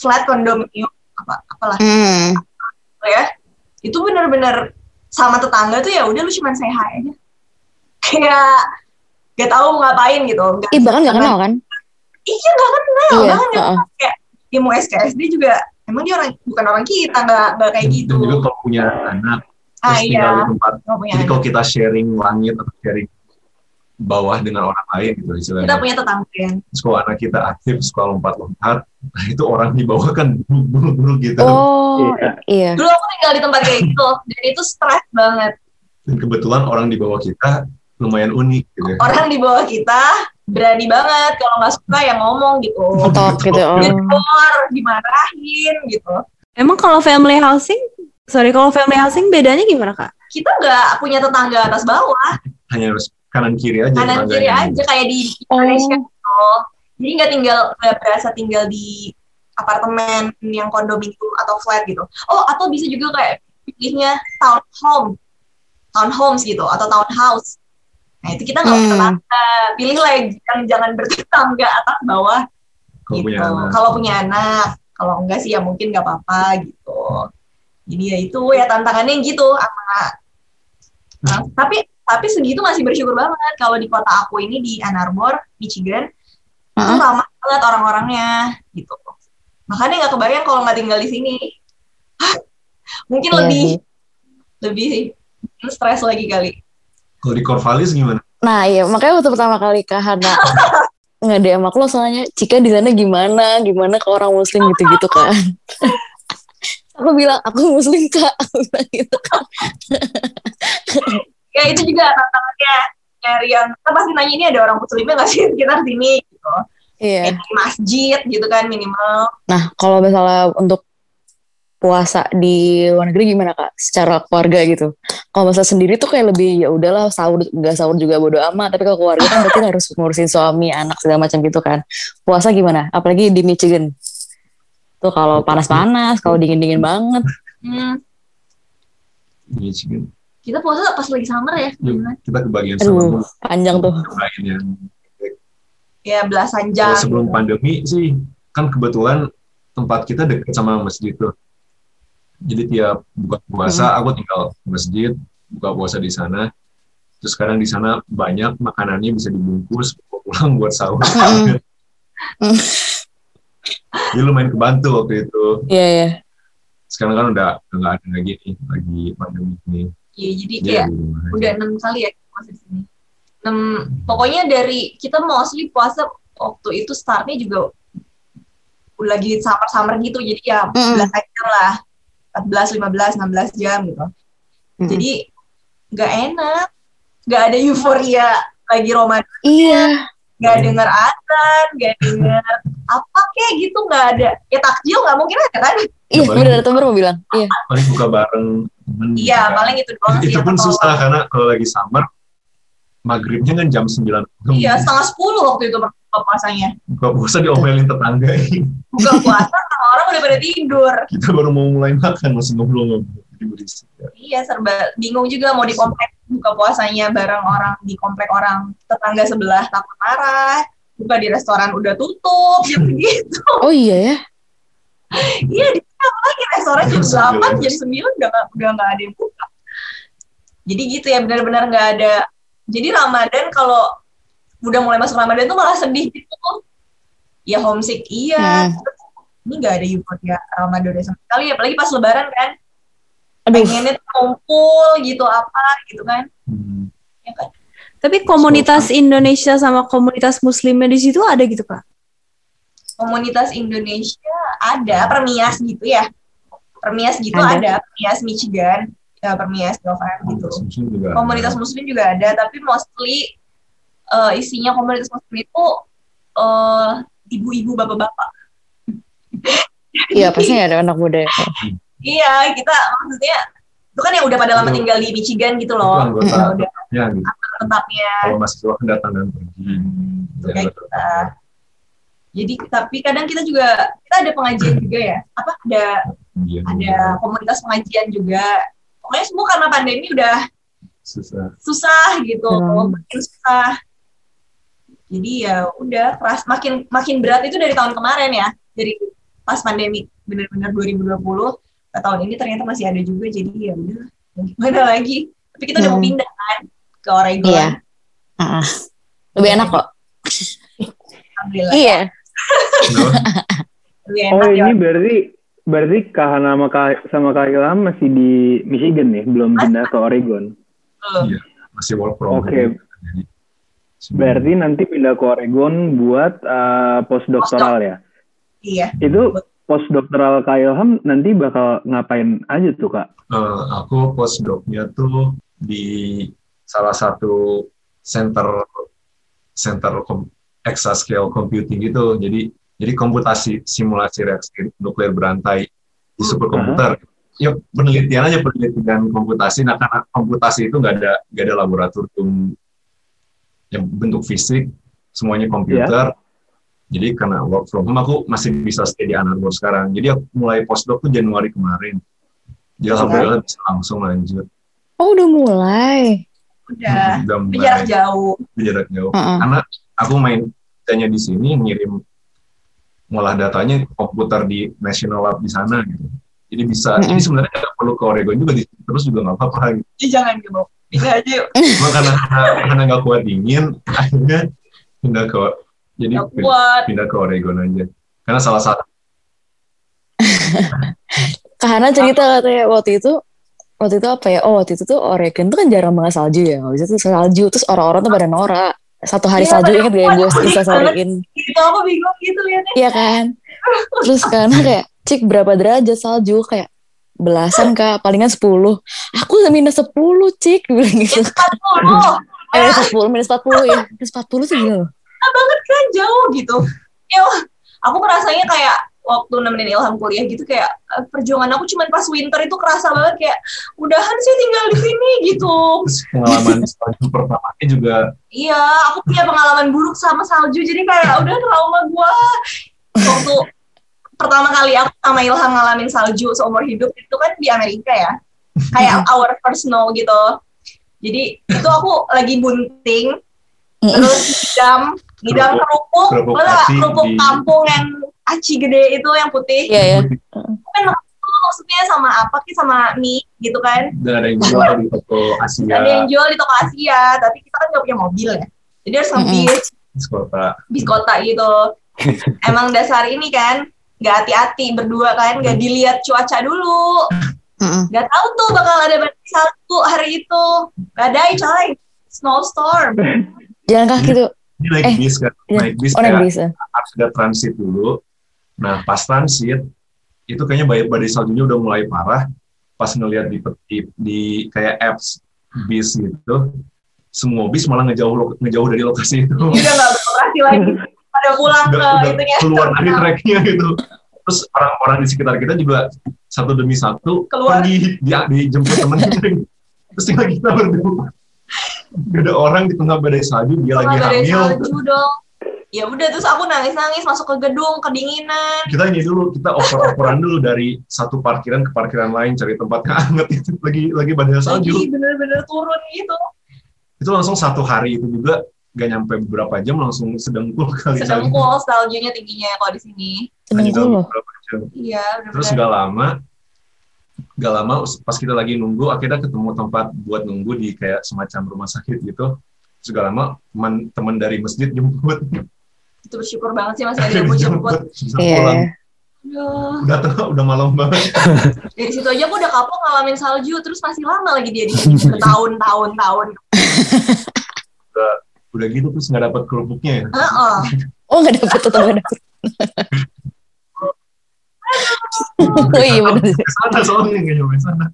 Flat. Condominium apa apalah. Hmm. ya? Itu benar-benar sama tetangga tuh ya udah lu cuma say hi aja. Kayak gak tahu ngapain gitu. Gak, Ih, bahkan gak kenal kan iya nggak kenal iya, bahkan uh -uh. kayak dia mau SKSD juga emang dia orang bukan orang kita nggak nggak kayak gitu dan juga kalau punya anak ah, terus iya. tinggal di tempat jadi kalau kita sharing langit atau sharing bawah dengan orang lain gitu istilahnya. Kita punya tetangga. Terus kalau anak kita aktif suka lompat-lompat, nah itu orang di bawah kan buruk-buruk gitu. Oh iya. iya. Dulu aku tinggal di tempat kayak gitu dan itu stres banget. Dan kebetulan orang di bawah kita lumayan unik gitu. Ya. Orang di bawah kita berani banget kalau nggak suka ya ngomong gitu. Top, gitu oh. Ditor, dimarahin gitu. Emang kalau family housing sorry kalau family housing bedanya gimana kak? Kita nggak punya tetangga atas bawah. Hanya harus kanan kiri aja kanan kiri aja kayak di Indonesia oh. gitu. Jadi nggak tinggal nggak berasa tinggal di apartemen yang kondominium atau flat gitu. Oh atau bisa juga kayak pilihnya townhome. Townhomes gitu atau townhouse Nah itu kita nggak hmm. tetangga, pilih lagi yang jangan bertetangga atas bawah. Kalau gitu. punya anak. Kalau punya anak, kalau enggak sih ya mungkin nggak apa-apa gitu. jadi ya itu ya tantangannya gitu apa nah, tapi tapi segitu masih bersyukur banget kalau di kota aku ini di Ann Arbor Michigan uh -huh. itu ramah banget orang-orangnya gitu makanya nggak kebayang kalau nggak tinggal di sini <laughs> mungkin yeah, lebih yeah. lebih stres lagi kali kalau di Corvallis gimana? Nah iya makanya waktu pertama kali Kak Hana <laughs> nggak ada emak lo soalnya Cika di sana gimana? Gimana ke orang muslim gitu-gitu kan? <laughs> Aku bilang aku muslim kak. Gitu kan. Ya itu juga tantangannya nyari yang kita pasti nanya ini ada orang muslimnya nggak sih sekitar sini? Gitu. Iya. Yeah. masjid gitu kan minimal. Nah kalau misalnya untuk puasa di luar negeri gimana kak? Secara keluarga gitu. Kalau masa sendiri tuh kayak lebih ya udahlah sahur nggak sahur juga bodo amat. Tapi kalau keluarga kan berarti harus ngurusin suami anak segala macam gitu kan. Puasa gimana? Apalagi di Michigan. Tuh kalau panas-panas kalau dingin-dingin banget. Hmm. Michigan. Kita puasa pas lagi summer ya Yuk, kita kebagian Aduh, panjang tuh. Yang ya belasan jam. sebelum pandemi sih kan kebetulan tempat kita dekat sama masjid tuh jadi tiap buka puasa hmm. aku tinggal ke masjid buka puasa di sana terus sekarang di sana banyak makanannya bisa dibungkus pulang buat sahur <laughs> hmm. jadi lumayan kebantu waktu itu iya yeah, iya yeah. sekarang kan udah nggak ada lagi nih lagi pandemi ini iya jadi kayak udah enam kali ya masih sini enam pokoknya dari kita mostly puasa waktu itu startnya juga lagi summer-summer gitu jadi ya mm. belasan jam lah 14, 15, 16 jam gitu. Hmm. Jadi nggak enak, nggak ada euforia lagi Ramadan. Iya. Gak denger azan, gak denger apa kayak gitu nggak ada. Ya takjil nggak mungkin ada kan? Iya, benar temen mau bilang. Iya. Paling buka bareng temen. Iya, gitu. paling itu doang sih. Itu pun susah karena kalau lagi summer, maghribnya kan jam 9. Iya, setengah 10 waktu itu buka puasanya. Buka puasa diomelin tetangga. Buka puasa orang udah pada tidur. <laughs> Kita baru mau mulai makan masih ngobrol-ngobrol. Ya. Iya serba bingung juga mau di komplek buka puasanya bareng orang di komplek orang tetangga sebelah takut marah buka di restoran udah tutup <laughs> jam gitu. Oh iya ya? <laughs> iya di lagi restoran jam delapan jam sembilan udah udah nggak ada yang buka. Jadi gitu ya benar-benar nggak ada. Jadi Ramadan kalau udah mulai masuk Ramadan tuh malah sedih gitu ya homesick iya hmm. Ini gak ada ya Ramadan sama sekali apalagi pas Lebaran kan? Aduh. pengennya kumpul gitu apa gitu kan? Hmm. ya kan? Tapi komunitas so, Indonesia sama komunitas Muslimnya di situ ada gitu kak? Komunitas Indonesia ada permias gitu ya. Permias gitu ada, ada permias Michigan ya permias Govan gitu. Komunitas Muslim juga ada. Tapi mostly uh, isinya komunitas muslim itu uh, ibu-ibu bapak-bapak. Iya pasti ada anak muda. iya kita maksudnya itu kan yang udah pada lama tinggal di Michigan gitu loh. Itu anggota udah ya, gitu. tetapnya. Kalau mahasiswa kedatangan dan pergi. Hmm, kayak kita. Jadi tapi kadang kita juga kita ada pengajian juga ya. Apa ada ya, ada komunitas pengajian juga. Pokoknya semua karena pandemi udah susah. Susah gitu. Hmm. Makin susah jadi ya udah keras makin makin berat itu dari tahun kemarin ya dari pas pandemi benar-benar 2020 ke tahun ini ternyata masih ada juga jadi ya udah gimana lagi? Tapi kita udah hmm. mau pindah kan ke Oregon. Iya. Uh, lebih enak kok. Alhamdulillah. Iya. Lebih enak, oh ini ya. berarti berarti Kak Hana sama Kak, sama Kak Ilham masih di Michigan nih? Belum pindah ke Oregon? Iya masih work from oke. okay. Berarti nanti pindah ke Oregon buat uh, postdoktoral ya? Iya. Itu postdoktoral Kak Ilham nanti bakal ngapain aja tuh Kak? Uh, aku postdoknya tuh di salah satu center center exascale computing gitu. Jadi jadi komputasi simulasi reaksi nuklir berantai di superkomputer. Uh -huh. Ya penelitian aja penelitian komputasi. Nah karena komputasi itu nggak ada nggak ada laboratorium yang bentuk fisik, semuanya komputer. Yeah. Jadi karena work from home aku masih bisa stay di Ann Arbor sekarang. Jadi aku mulai postdoc tuh Januari kemarin. Jadi alhamdulillah bisa langsung lanjut. Oh udah mulai. Udah. udah mulai. Jarak jauh. Jarak jauh. Uh -uh. Karena aku main tanya di sini ngirim ngolah datanya komputer di National Lab di sana gitu. Jadi bisa. Mm -hmm. Jadi sebenarnya nggak perlu ke Oregon juga terus juga nggak apa-apa. Gitu. Jangan gitu. Ini aja. Cuma karena karena nggak kuat dingin, <laughs> akhirnya pindah ke jadi pindah ke Oregon aja. Karena salah satu. <laughs> Karena cerita katanya waktu itu waktu itu apa ya? Oh waktu itu tuh Oregon tuh kan jarang banget salju ya. Waktu itu salju terus orang-orang tuh pada norak. Satu hari ya, salju inget gak yang gue bisa sariin itu apa bingung gitu liatnya. Iya kan? Terus karena <laughs> kayak cik berapa derajat salju? Kayak belasan kak. Palingan sepuluh. Aku minus sepuluh cik. Bilang gitu. <laughs> Eh sepuluh minus empat puluh ya. Minus empat puluh sih gila nah, banget kan jauh gitu ya aku merasanya kayak waktu nemenin Ilham kuliah gitu kayak eh, perjuangan aku cuman pas winter itu kerasa banget kayak udahan sih tinggal di sini gitu. pengalaman salju pertamanya juga. Iya, aku punya pengalaman buruk sama salju jadi kayak udah trauma gua. Waktu pertama kali aku sama Ilham ngalamin salju seumur hidup itu kan di Amerika ya. Kayak <laughs> our first snow gitu. Jadi itu aku lagi bunting terus jam ngidam kerupuk, kerupuk, kerupuk kampung yang aci gede itu yang putih. Iya, iya. Kan maksudnya sama apa sih sama mie gitu kan. Dan ada yang jual di toko Asia. Ada yang jual di toko Asia, tapi kita kan nggak punya mobil ya. Jadi harus ngebis. Bis kota. Bis kota gitu. <laughs> Emang dasar ini kan nggak hati-hati berdua kan, nggak dilihat cuaca dulu. Nggak tahu tuh bakal ada badai satu hari itu. Badai coy, snowstorm. Jalan kaki tuh. Ini naik eh, bis kan, iya. naik bis oh, kayak bis, ya. harus ada transit dulu Nah, pas transit itu kayaknya badai, badai saljunya udah mulai parah. Pas ngeliat di, di, di kayak apps bis gitu, semua bis malah ngejauh ngejauh dari lokasi itu. Iya nggak beroperasi lagi. <laughs> Pada pulang ke itunya. Keluar dari tracknya gitu. Terus orang-orang di sekitar kita juga satu demi satu keluar di, di, dijemput temen <laughs> Terus tinggal kita berdua. Gak ada orang di tengah badai salju, dia Tengah lagi badai hamil. salju dong. Ya udah terus aku nangis nangis masuk ke gedung kedinginan. Kita ini dulu kita oper operan dulu dari satu parkiran ke parkiran lain cari tempat hangat itu lagi lagi badai salju. Lagi bener-bener turun gitu. Itu langsung satu hari itu juga gak nyampe beberapa jam langsung sedengkul kali sedengkul saljunya tingginya kalau di sini. Sedengkul iya terus gak lama gak lama pas kita lagi nunggu akhirnya ketemu tempat buat nunggu di kayak semacam rumah sakit gitu. Segala lama teman teman dari masjid jemput. Itu bersyukur banget sih masih ada yang <laughs> mau jemput. Iya. pulang. Udah tengah udah malam banget. <laughs> Dari situ aja aku udah kapok ngalamin salju terus masih lama lagi dia di sini bertahun-tahun tahun udah udah gitu terus nggak dapat kerupuknya ya? Uh -uh. oh nggak dapat tetap nggak dapat <laughs> oh iya benar sana soalnya nggak nyampe sana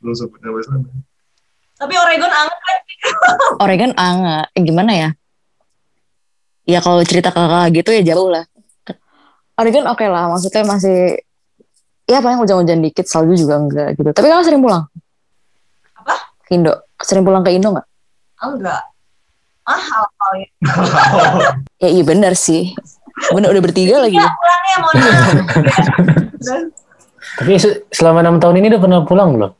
belum sempat nyampe sana tapi Oregon anget. Kan Oregon anget. Eh, gimana ya? Ya kalau cerita kakak gitu ya jauh lah. Oregon oke okay lah maksudnya masih ya paling hujan-hujan dikit salju juga enggak gitu. Tapi kamu sering pulang? Apa? Ke Indo. Sering pulang ke Indo nggak? Enggak. Mahal ya. <laughs> Ya iya benar sih benar udah bertiga lagi? ya, pulangnya <laughs> mau tapi selama enam tahun ini udah pernah pulang belum?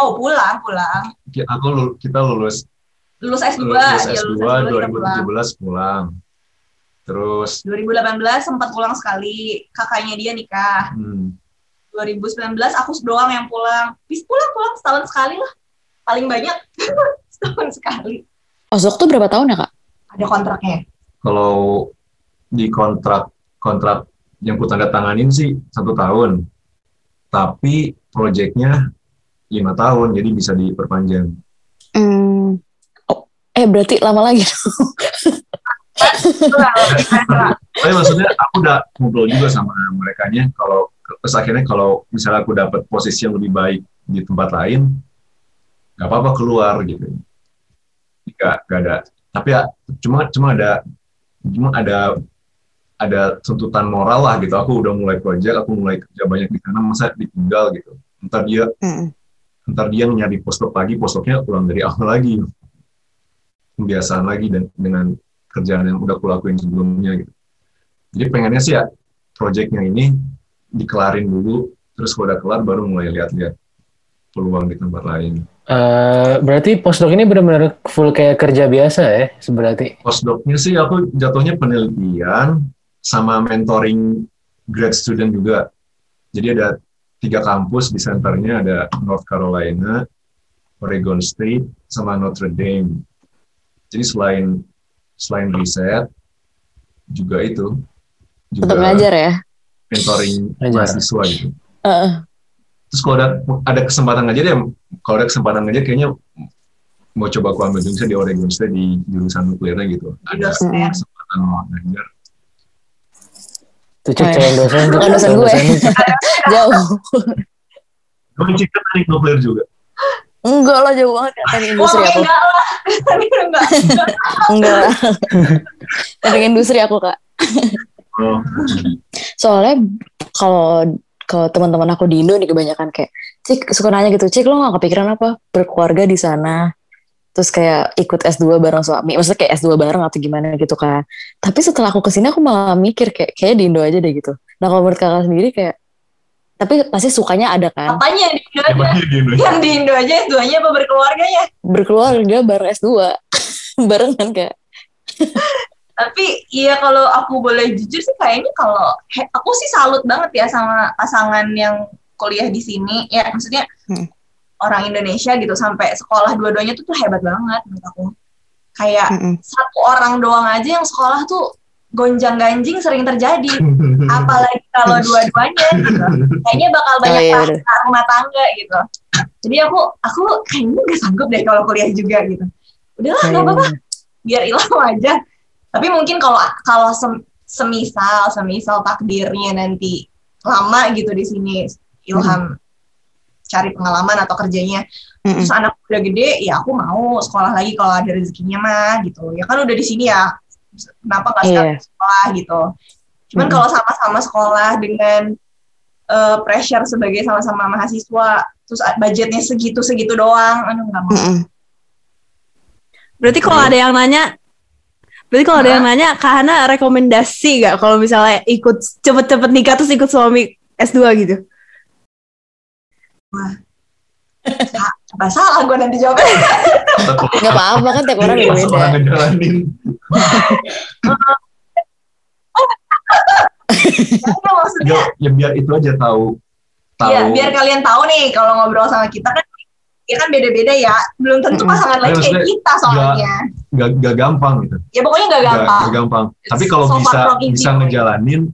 Oh pulang pulang. Aku kita lulus. Lulus S2 lulus S2, ya, 2017 pulang. pulang. Terus? 2018 sempat pulang sekali. Kakaknya dia nikah. Hmm. 2019 aku doang yang pulang. Bis pulang pulang setahun sekali lah. Paling banyak <laughs> setahun sekali. Ozok tuh berapa tahun ya kak? Ada kontraknya. Kalau di kontrak kontrak yang ku tanda tanganin sih satu tahun tapi proyeknya lima tahun jadi bisa diperpanjang hmm. Eh berarti lama lagi <laughs> Tapi maksudnya aku udah ngobrol juga sama mereka nya kalau terus akhirnya kalau misalnya aku dapat posisi yang lebih baik di tempat lain, nggak apa-apa keluar gitu. Nggak, nggak ada. Tapi ya cuma cuma ada cuma ada ada tuntutan moral lah gitu. Aku udah mulai project, aku mulai kerja banyak di sana, masa ditinggal gitu. Ntar dia, mm. ntar dia nyari postok lagi, postoknya ulang dari awal lagi kebiasaan lagi dan dengan kerjaan yang udah kulakuin sebelumnya gitu. Jadi pengennya sih ya proyeknya ini dikelarin dulu, terus kalau udah kelar baru mulai lihat-lihat peluang di tempat lain. Uh, berarti postdoc ini benar-benar full kayak kerja biasa ya, seberarti? Postdocnya sih aku jatuhnya penelitian sama mentoring grad student juga. Jadi ada tiga kampus di senternya ada North Carolina, Oregon State, sama Notre Dame. Jadi selain selain riset juga itu juga Tetap ngajar ya mentoring mahasiswa gitu. Uh. Terus kalau ada ada kesempatan ngajar ya kalau ada kesempatan ngajar kayaknya mau coba aku ambil juga di Oregon State di jurusan nuklirnya gitu. Ada kesempatan mau ngajar. Tuh cek yang dosen. Bukan dosen gue. <laughs> Jauh. Kamu cek teknik nuklir juga? Enggak lah jauh banget ya teknik industri aku. Enggak lah. <laughs> enggak. enggak. teknik <laughs> industri aku kak. Oh. Soalnya kalau kalau teman-teman aku di Indo nih kebanyakan kayak cik suka nanya gitu cik lo gak kepikiran apa berkeluarga di sana terus kayak ikut S2 bareng suami. Maksudnya kayak S2 bareng atau gimana gitu kan. Tapi setelah aku ke sini aku malah mikir kayak kayak di Indo aja deh gitu. Nah kalau menurut kakak sendiri kayak tapi pasti sukanya ada kan? Apanya? Yang di Indo aja. Yang di Indo aja S2-nya apa berkeluarganya berkeluarga bareng S2 <laughs> bareng kan kayak. Tapi iya kalau aku boleh jujur sih kayaknya kalau aku sih salut banget ya sama pasangan yang kuliah di sini. Ya maksudnya hmm orang Indonesia gitu sampai sekolah dua-duanya tuh tuh hebat banget menurut aku. Kayak mm -hmm. satu orang doang aja yang sekolah tuh gonjang ganjing sering terjadi <laughs> apalagi kalau dua-duanya gitu. Kayaknya bakal oh, banyak oh, iya, rumah tangga gitu. Jadi aku aku kayaknya gak sanggup deh kalau kuliah juga gitu. Udahlah nggak apa-apa. biar hilang <laughs> aja. Tapi mungkin kalau kalau sem, semisal semisal takdirnya nanti lama gitu di sini Ilham cari pengalaman atau kerjanya mm-hmm. terus anak udah gede ya aku mau sekolah lagi kalau ada rezekinya mah gitu ya kan udah di sini ya kenapa nggak yeah. sekolah gitu cuman mm-hmm. kalau sama-sama sekolah dengan uh, pressure sebagai sama-sama mahasiswa terus budgetnya segitu segitu doang anu nggak mau mm-hmm. berarti kalau ada yang nanya Berarti kalau ada yang nanya, Kak Hana rekomendasi gak kalau misalnya ikut cepet-cepet nikah terus ikut suami S2 gitu? Wah. Apa salah gue nanti jawabnya. <laughs> Gak apa-apa kan tiap orang beda-beda. Orang ngejalanin. ya, ya biar itu aja tahu. tahu. Ya biar kalian tahu nih kalau ngobrol sama kita kan ya kan beda-beda ya. Belum tentu pasangan lagi kayak kita soalnya. Gak, gak, gampang gitu. Ya pokoknya gak gampang. Gak, gak gampang. Tapi kalau so bisa bisa ngejalanin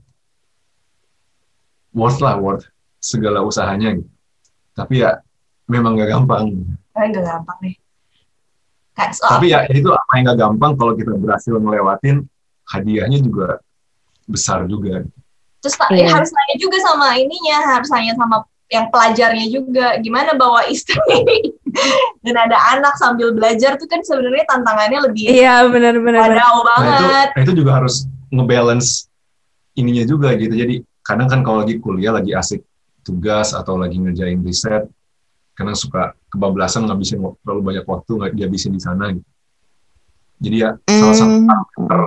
worth lah worth segala usahanya gitu tapi ya memang gak gampang. Gak gampang deh tapi ya itu apa yang gak gampang kalau kita berhasil ngelewatin hadiahnya juga besar juga. Terus yeah. ya, harus nanya juga sama ininya harus nanya sama yang pelajarnya juga. Gimana bawa istri? <laughs> Dan ada anak sambil belajar tuh kan sebenarnya tantangannya lebih iya benar-benar banget nah, itu, nah, itu juga harus ngebalance ininya juga gitu. Jadi kadang kan kalau lagi kuliah lagi asik tugas atau lagi ngerjain riset karena suka kebablasan ngabisin terlalu banyak waktu nggak dihabisin di sana gitu. Jadi ya mm. salah satu faktor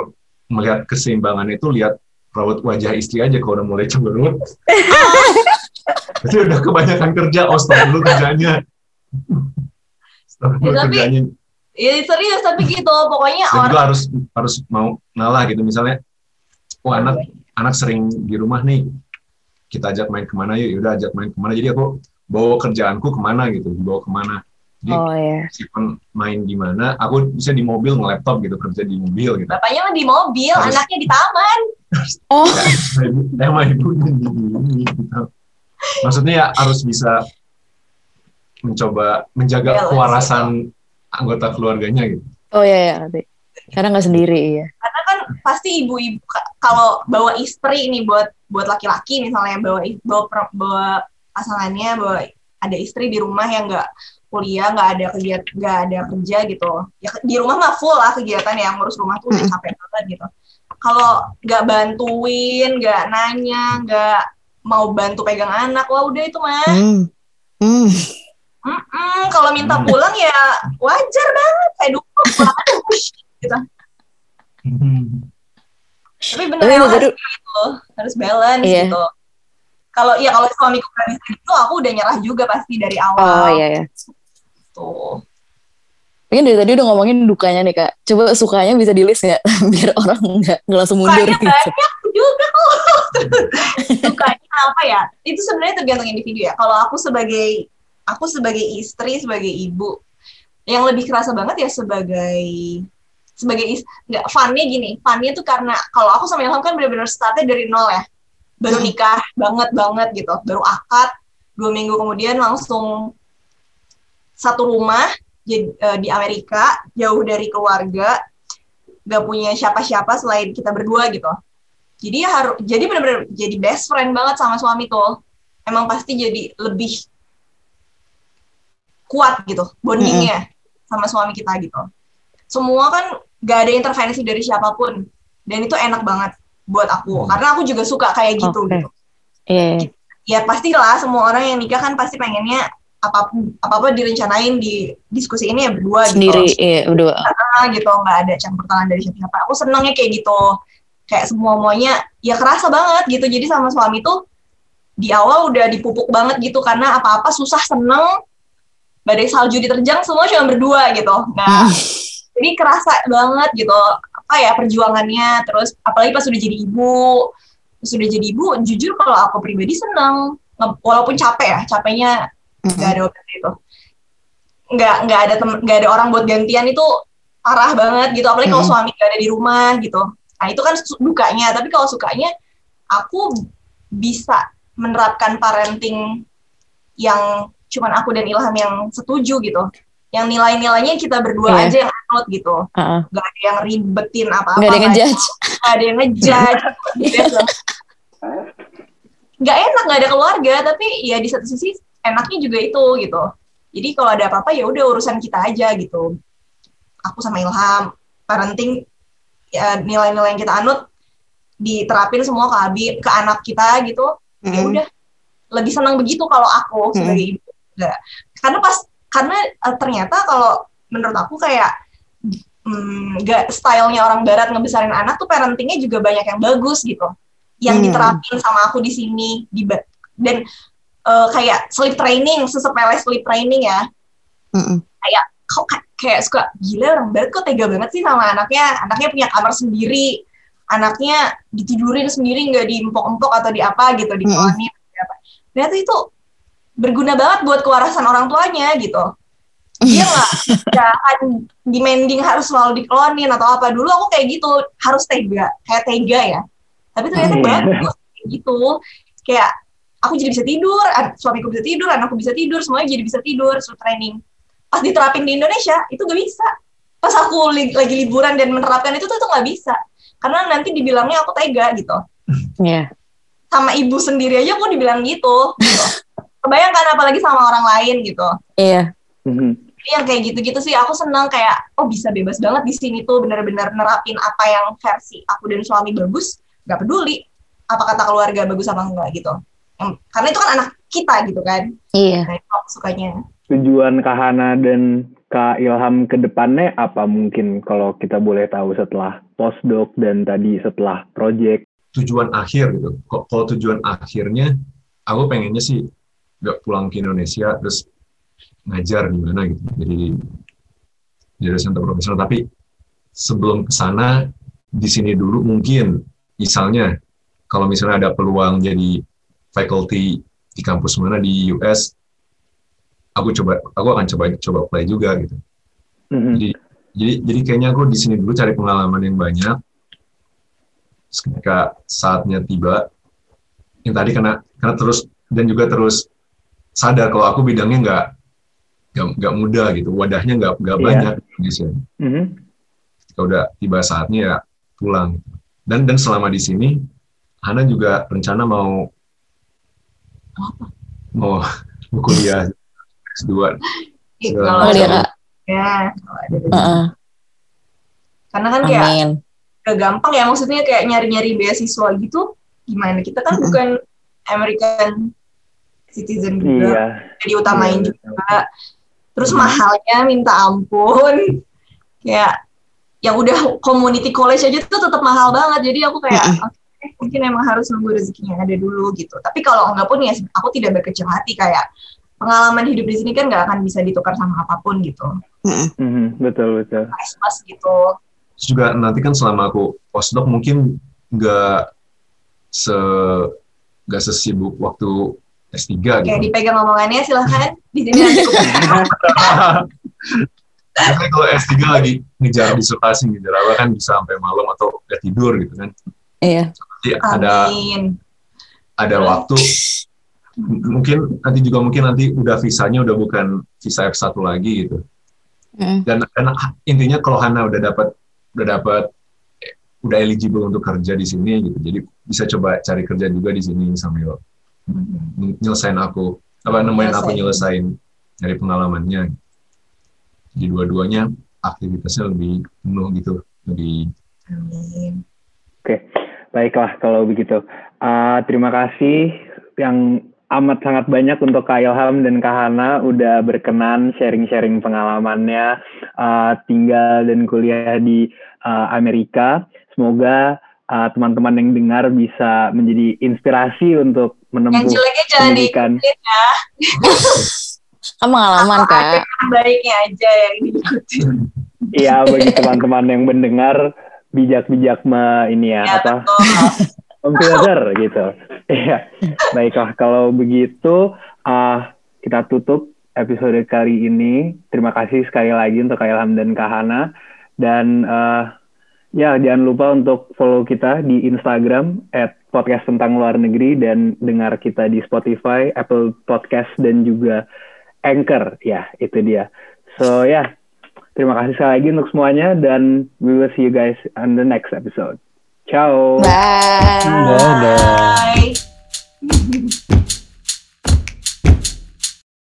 melihat keseimbangan itu lihat rawat wajah istri aja kalau udah mulai cemberut. <laughs> Jadi udah kebanyakan kerja, oh stop dulu kerjanya. stop dulu ya, kerjanya. Ya serius tapi gitu, pokoknya Dan orang harus harus mau ngalah gitu misalnya, oh anak anak sering di rumah nih, kita ajak main ke mana yuk, yaudah ajak main ke mana. Jadi aku bawa kerjaanku ke mana gitu, bawa ke mana. Jadi oh, yeah. Simpan main di mana, aku bisa di mobil nge-laptop gitu, kerja di mobil gitu. Bapaknya mah di mobil, Harus, anaknya di taman. <laughs> oh. Emang ibu gitu. Maksudnya ya harus bisa mencoba menjaga kewarasan anggota keluarganya gitu. Oh iya, iya nanti. Karena nggak sendiri ya. Pasti ibu-ibu kalau bawa istri ini buat buat laki-laki misalnya bawa bawa bawa pasangannya bawa ada istri di rumah yang nggak kuliah nggak ada kegiatan nggak ada kerja gitu. Ya di rumah mah full lah kegiatan yang ngurus rumah tuh udah capek banget gitu. Kalau nggak bantuin nggak nanya nggak mau bantu pegang anak wah udah itu mah. Mm. Mm. Mm -mm, kalau minta pulang ya wajar banget kayak dulu pulang gitu tapi benar harus gitu, harus balance iya. gitu. Kalau ya kalau suamiku bisa gitu aku udah nyerah juga pasti dari awal. oh iya iya. Tuh Mungkin dari tadi udah ngomongin dukanya nih kak. Coba sukanya bisa di list ya, <laughs> biar orang nggak langsung mundur Sukanya gitu. banyak juga kok. <laughs> Sukanya apa ya? Itu sebenarnya tergantung individu ya. Kalau aku sebagai aku sebagai istri sebagai ibu yang lebih kerasa banget ya sebagai sebagai is nggak funnya gini funnya tuh karena kalau aku sama Ilham kan benar-benar startnya dari nol ya. Baru hmm. nikah banget banget gitu. Baru akad dua minggu kemudian langsung satu rumah di, uh, di Amerika jauh dari keluarga gak punya siapa-siapa selain kita berdua gitu. Jadi ya harus jadi benar-benar jadi best friend banget sama suami tuh. Emang pasti jadi lebih kuat gitu bondingnya -hmm. sama suami kita gitu. Semua kan gak ada intervensi dari siapa pun. Dan itu enak banget buat aku. Hmm. karena aku juga suka kayak gitu okay. gitu. Yeah. ya pastilah semua orang yang nikah kan pasti pengennya apa apa apa direncanain di diskusi ini ya berdua gitu. sendiri gitu. iya berdua. Nah, gitu. Nggak ada campur tangan dari siapa aku senengnya kayak gitu. Kayak semua semuanya ya kerasa banget gitu. Jadi sama suami tuh di awal udah dipupuk banget gitu. Karena apa-apa susah seneng. Badai salju diterjang semua cuma berdua gitu. Nah jadi kerasa banget gitu. Apa ya perjuangannya? Terus apalagi pas sudah jadi ibu. Sudah jadi ibu jujur kalau aku pribadi seneng. Walaupun capek ya capeknya nggak ada obat itu. Nggak nggak ada nggak ada orang buat gantian itu parah banget gitu. Apalagi kalau suami nggak ada di rumah gitu. Nah itu kan dukanya. Tapi kalau sukanya aku bisa menerapkan parenting yang cuman aku dan Ilham yang setuju gitu yang nilai-nilainya kita berdua yeah. aja yang anut gitu. Uh-uh. Gak ada yang ribetin apa-apa. Gak <laughs> ada yang ngejudge. Gak ada yang ngejudge. gak enak, gak ada keluarga, tapi ya di satu sisi enaknya juga itu gitu. Jadi kalau ada apa-apa ya udah urusan kita aja gitu. Aku sama Ilham, parenting ya nilai-nilai yang kita anut diterapin semua ke abi, ke anak kita gitu. Mm-hmm. Ya udah lebih senang begitu kalau aku sebagai mm-hmm. ibu. Gak. Karena pas karena uh, ternyata kalau menurut aku kayak mm, gak stylenya orang barat ngebesarin anak tuh parentingnya juga banyak yang bagus gitu yang hmm. diterapin sama aku di sini di dan uh, kayak sleep training sesepele sleep training ya hmm. kayak kok kayak suka gila orang barat kok tega banget sih sama anaknya anaknya punya kamar sendiri anaknya ditidurin sendiri nggak diempok-empok atau di apa gitu di hmm. ternyata itu berguna banget buat kewarasan orang tuanya gitu. Dia nggak? <laughs> Akan demanding harus selalu diklonin atau apa dulu aku kayak gitu harus tega kayak tega ya. Tapi ternyata oh, bagus gitu. Kayak aku jadi bisa tidur suamiku bisa tidur anakku bisa tidur semuanya jadi bisa tidur so training. Pas diterapin di Indonesia itu gak bisa. Pas aku li lagi liburan dan menerapkan itu tuh tuh nggak bisa. Karena nanti dibilangnya aku tega gitu. Yeah. sama ibu sendiri aja aku dibilang gitu, gitu <laughs> kebayangkan apalagi sama orang lain gitu. Iya. Mm-hmm. yang kayak gitu-gitu sih aku senang kayak oh bisa bebas banget di sini tuh benar-benar nerapin apa yang versi aku dan suami bagus nggak peduli apa kata keluarga bagus apa enggak gitu. Karena itu kan anak kita gitu kan. Iya. Nah, itu aku sukanya. Tujuan Kahana dan Kak Ilham ke depannya apa mungkin kalau kita boleh tahu setelah postdoc dan tadi setelah project? Tujuan akhir gitu. Kalau tujuan akhirnya aku pengennya sih nggak pulang ke Indonesia terus ngajar di mana gitu. Jadi jadi center profesional. Tapi sebelum ke sana di sini dulu mungkin misalnya kalau misalnya ada peluang jadi faculty di kampus mana di US aku coba aku akan coba coba apply juga gitu. Mm-hmm. jadi jadi jadi kayaknya aku di sini dulu cari pengalaman yang banyak. Ketika saatnya tiba yang tadi karena karena terus dan juga terus sadar kalau aku bidangnya nggak nggak mudah gitu. Wadahnya nggak nggak yeah. banyak di Indonesia. Mm-hmm. ketika udah tiba saatnya ya pulang. Dan dan selama di sini Hana juga rencana mau apa mau <laughs> mau kuliah. S2 kalau ada ya. Uh-uh. karena kan kayak gak gampang ya maksudnya kayak nyari-nyari beasiswa gitu. Gimana? Kita kan uh-uh. bukan American citizen juga. Iya. jadi utamain iya. juga. terus mahalnya minta ampun. <laughs> Kayak yang udah community college aja tuh tetap mahal banget. Jadi aku kayak okay, mungkin emang harus nunggu rezekinya ada dulu gitu. Tapi kalau enggak pun ya aku tidak berkecil hati. Kayak pengalaman hidup di sini kan nggak akan bisa ditukar sama apa pun gitu. Mm-hmm, betul betul. Plus gitu. Juga nanti kan selama aku postdoc mungkin nggak se gak sesibuk waktu S3 Oke, gitu. dipegang omongannya silahkan. <laughs> Di sini nanti Tapi kalau S3 lagi ngejar disertasi, ngejar apa kan bisa sampai malam atau gak tidur gitu kan. Iya. Jadi ada Amin. ada waktu mungkin nanti juga mungkin nanti udah visanya udah bukan visa F1 lagi gitu. Mm. Dan, dan intinya kalau Hana udah dapat udah dapat udah eligible untuk kerja di sini gitu. Jadi bisa coba cari kerja juga di sini sambil nyelesain aku apa nemuin aku nyelesain dari pengalamannya. Jadi dua-duanya aktivitasnya lebih penuh gitu, lebih Amin. Oke, baiklah kalau begitu. Uh, terima kasih yang amat sangat banyak untuk Kak Ilham dan Kak Hana udah berkenan sharing-sharing pengalamannya uh, tinggal dan kuliah di uh, Amerika. Semoga uh, teman-teman yang dengar bisa menjadi inspirasi untuk Yang menempuh jeleknya jangan pendidikan. diikutin ya. <laughs> Kan pengalaman kak. Yang baiknya aja yang diikutin. Iya, <laughs> bagi teman-teman yang mendengar bijak-bijak me, ini ya, Ya, apa <laughs> memfilter gitu. Iya, baiklah kalau begitu ah kita tutup episode kali ini. Terima kasih sekali lagi untuk Kak Ilham dan Kak Hana. Dan ah, ya jangan lupa untuk follow kita di Instagram at podcast tentang luar negeri dan dengar kita di Spotify, Apple Podcast dan juga Anchor. Ya, itu dia. So ya, terima kasih sekali lagi untuk semuanya dan we will see you guys on the next episode. Ciao. Bye. Dadah. Bye. <laughs>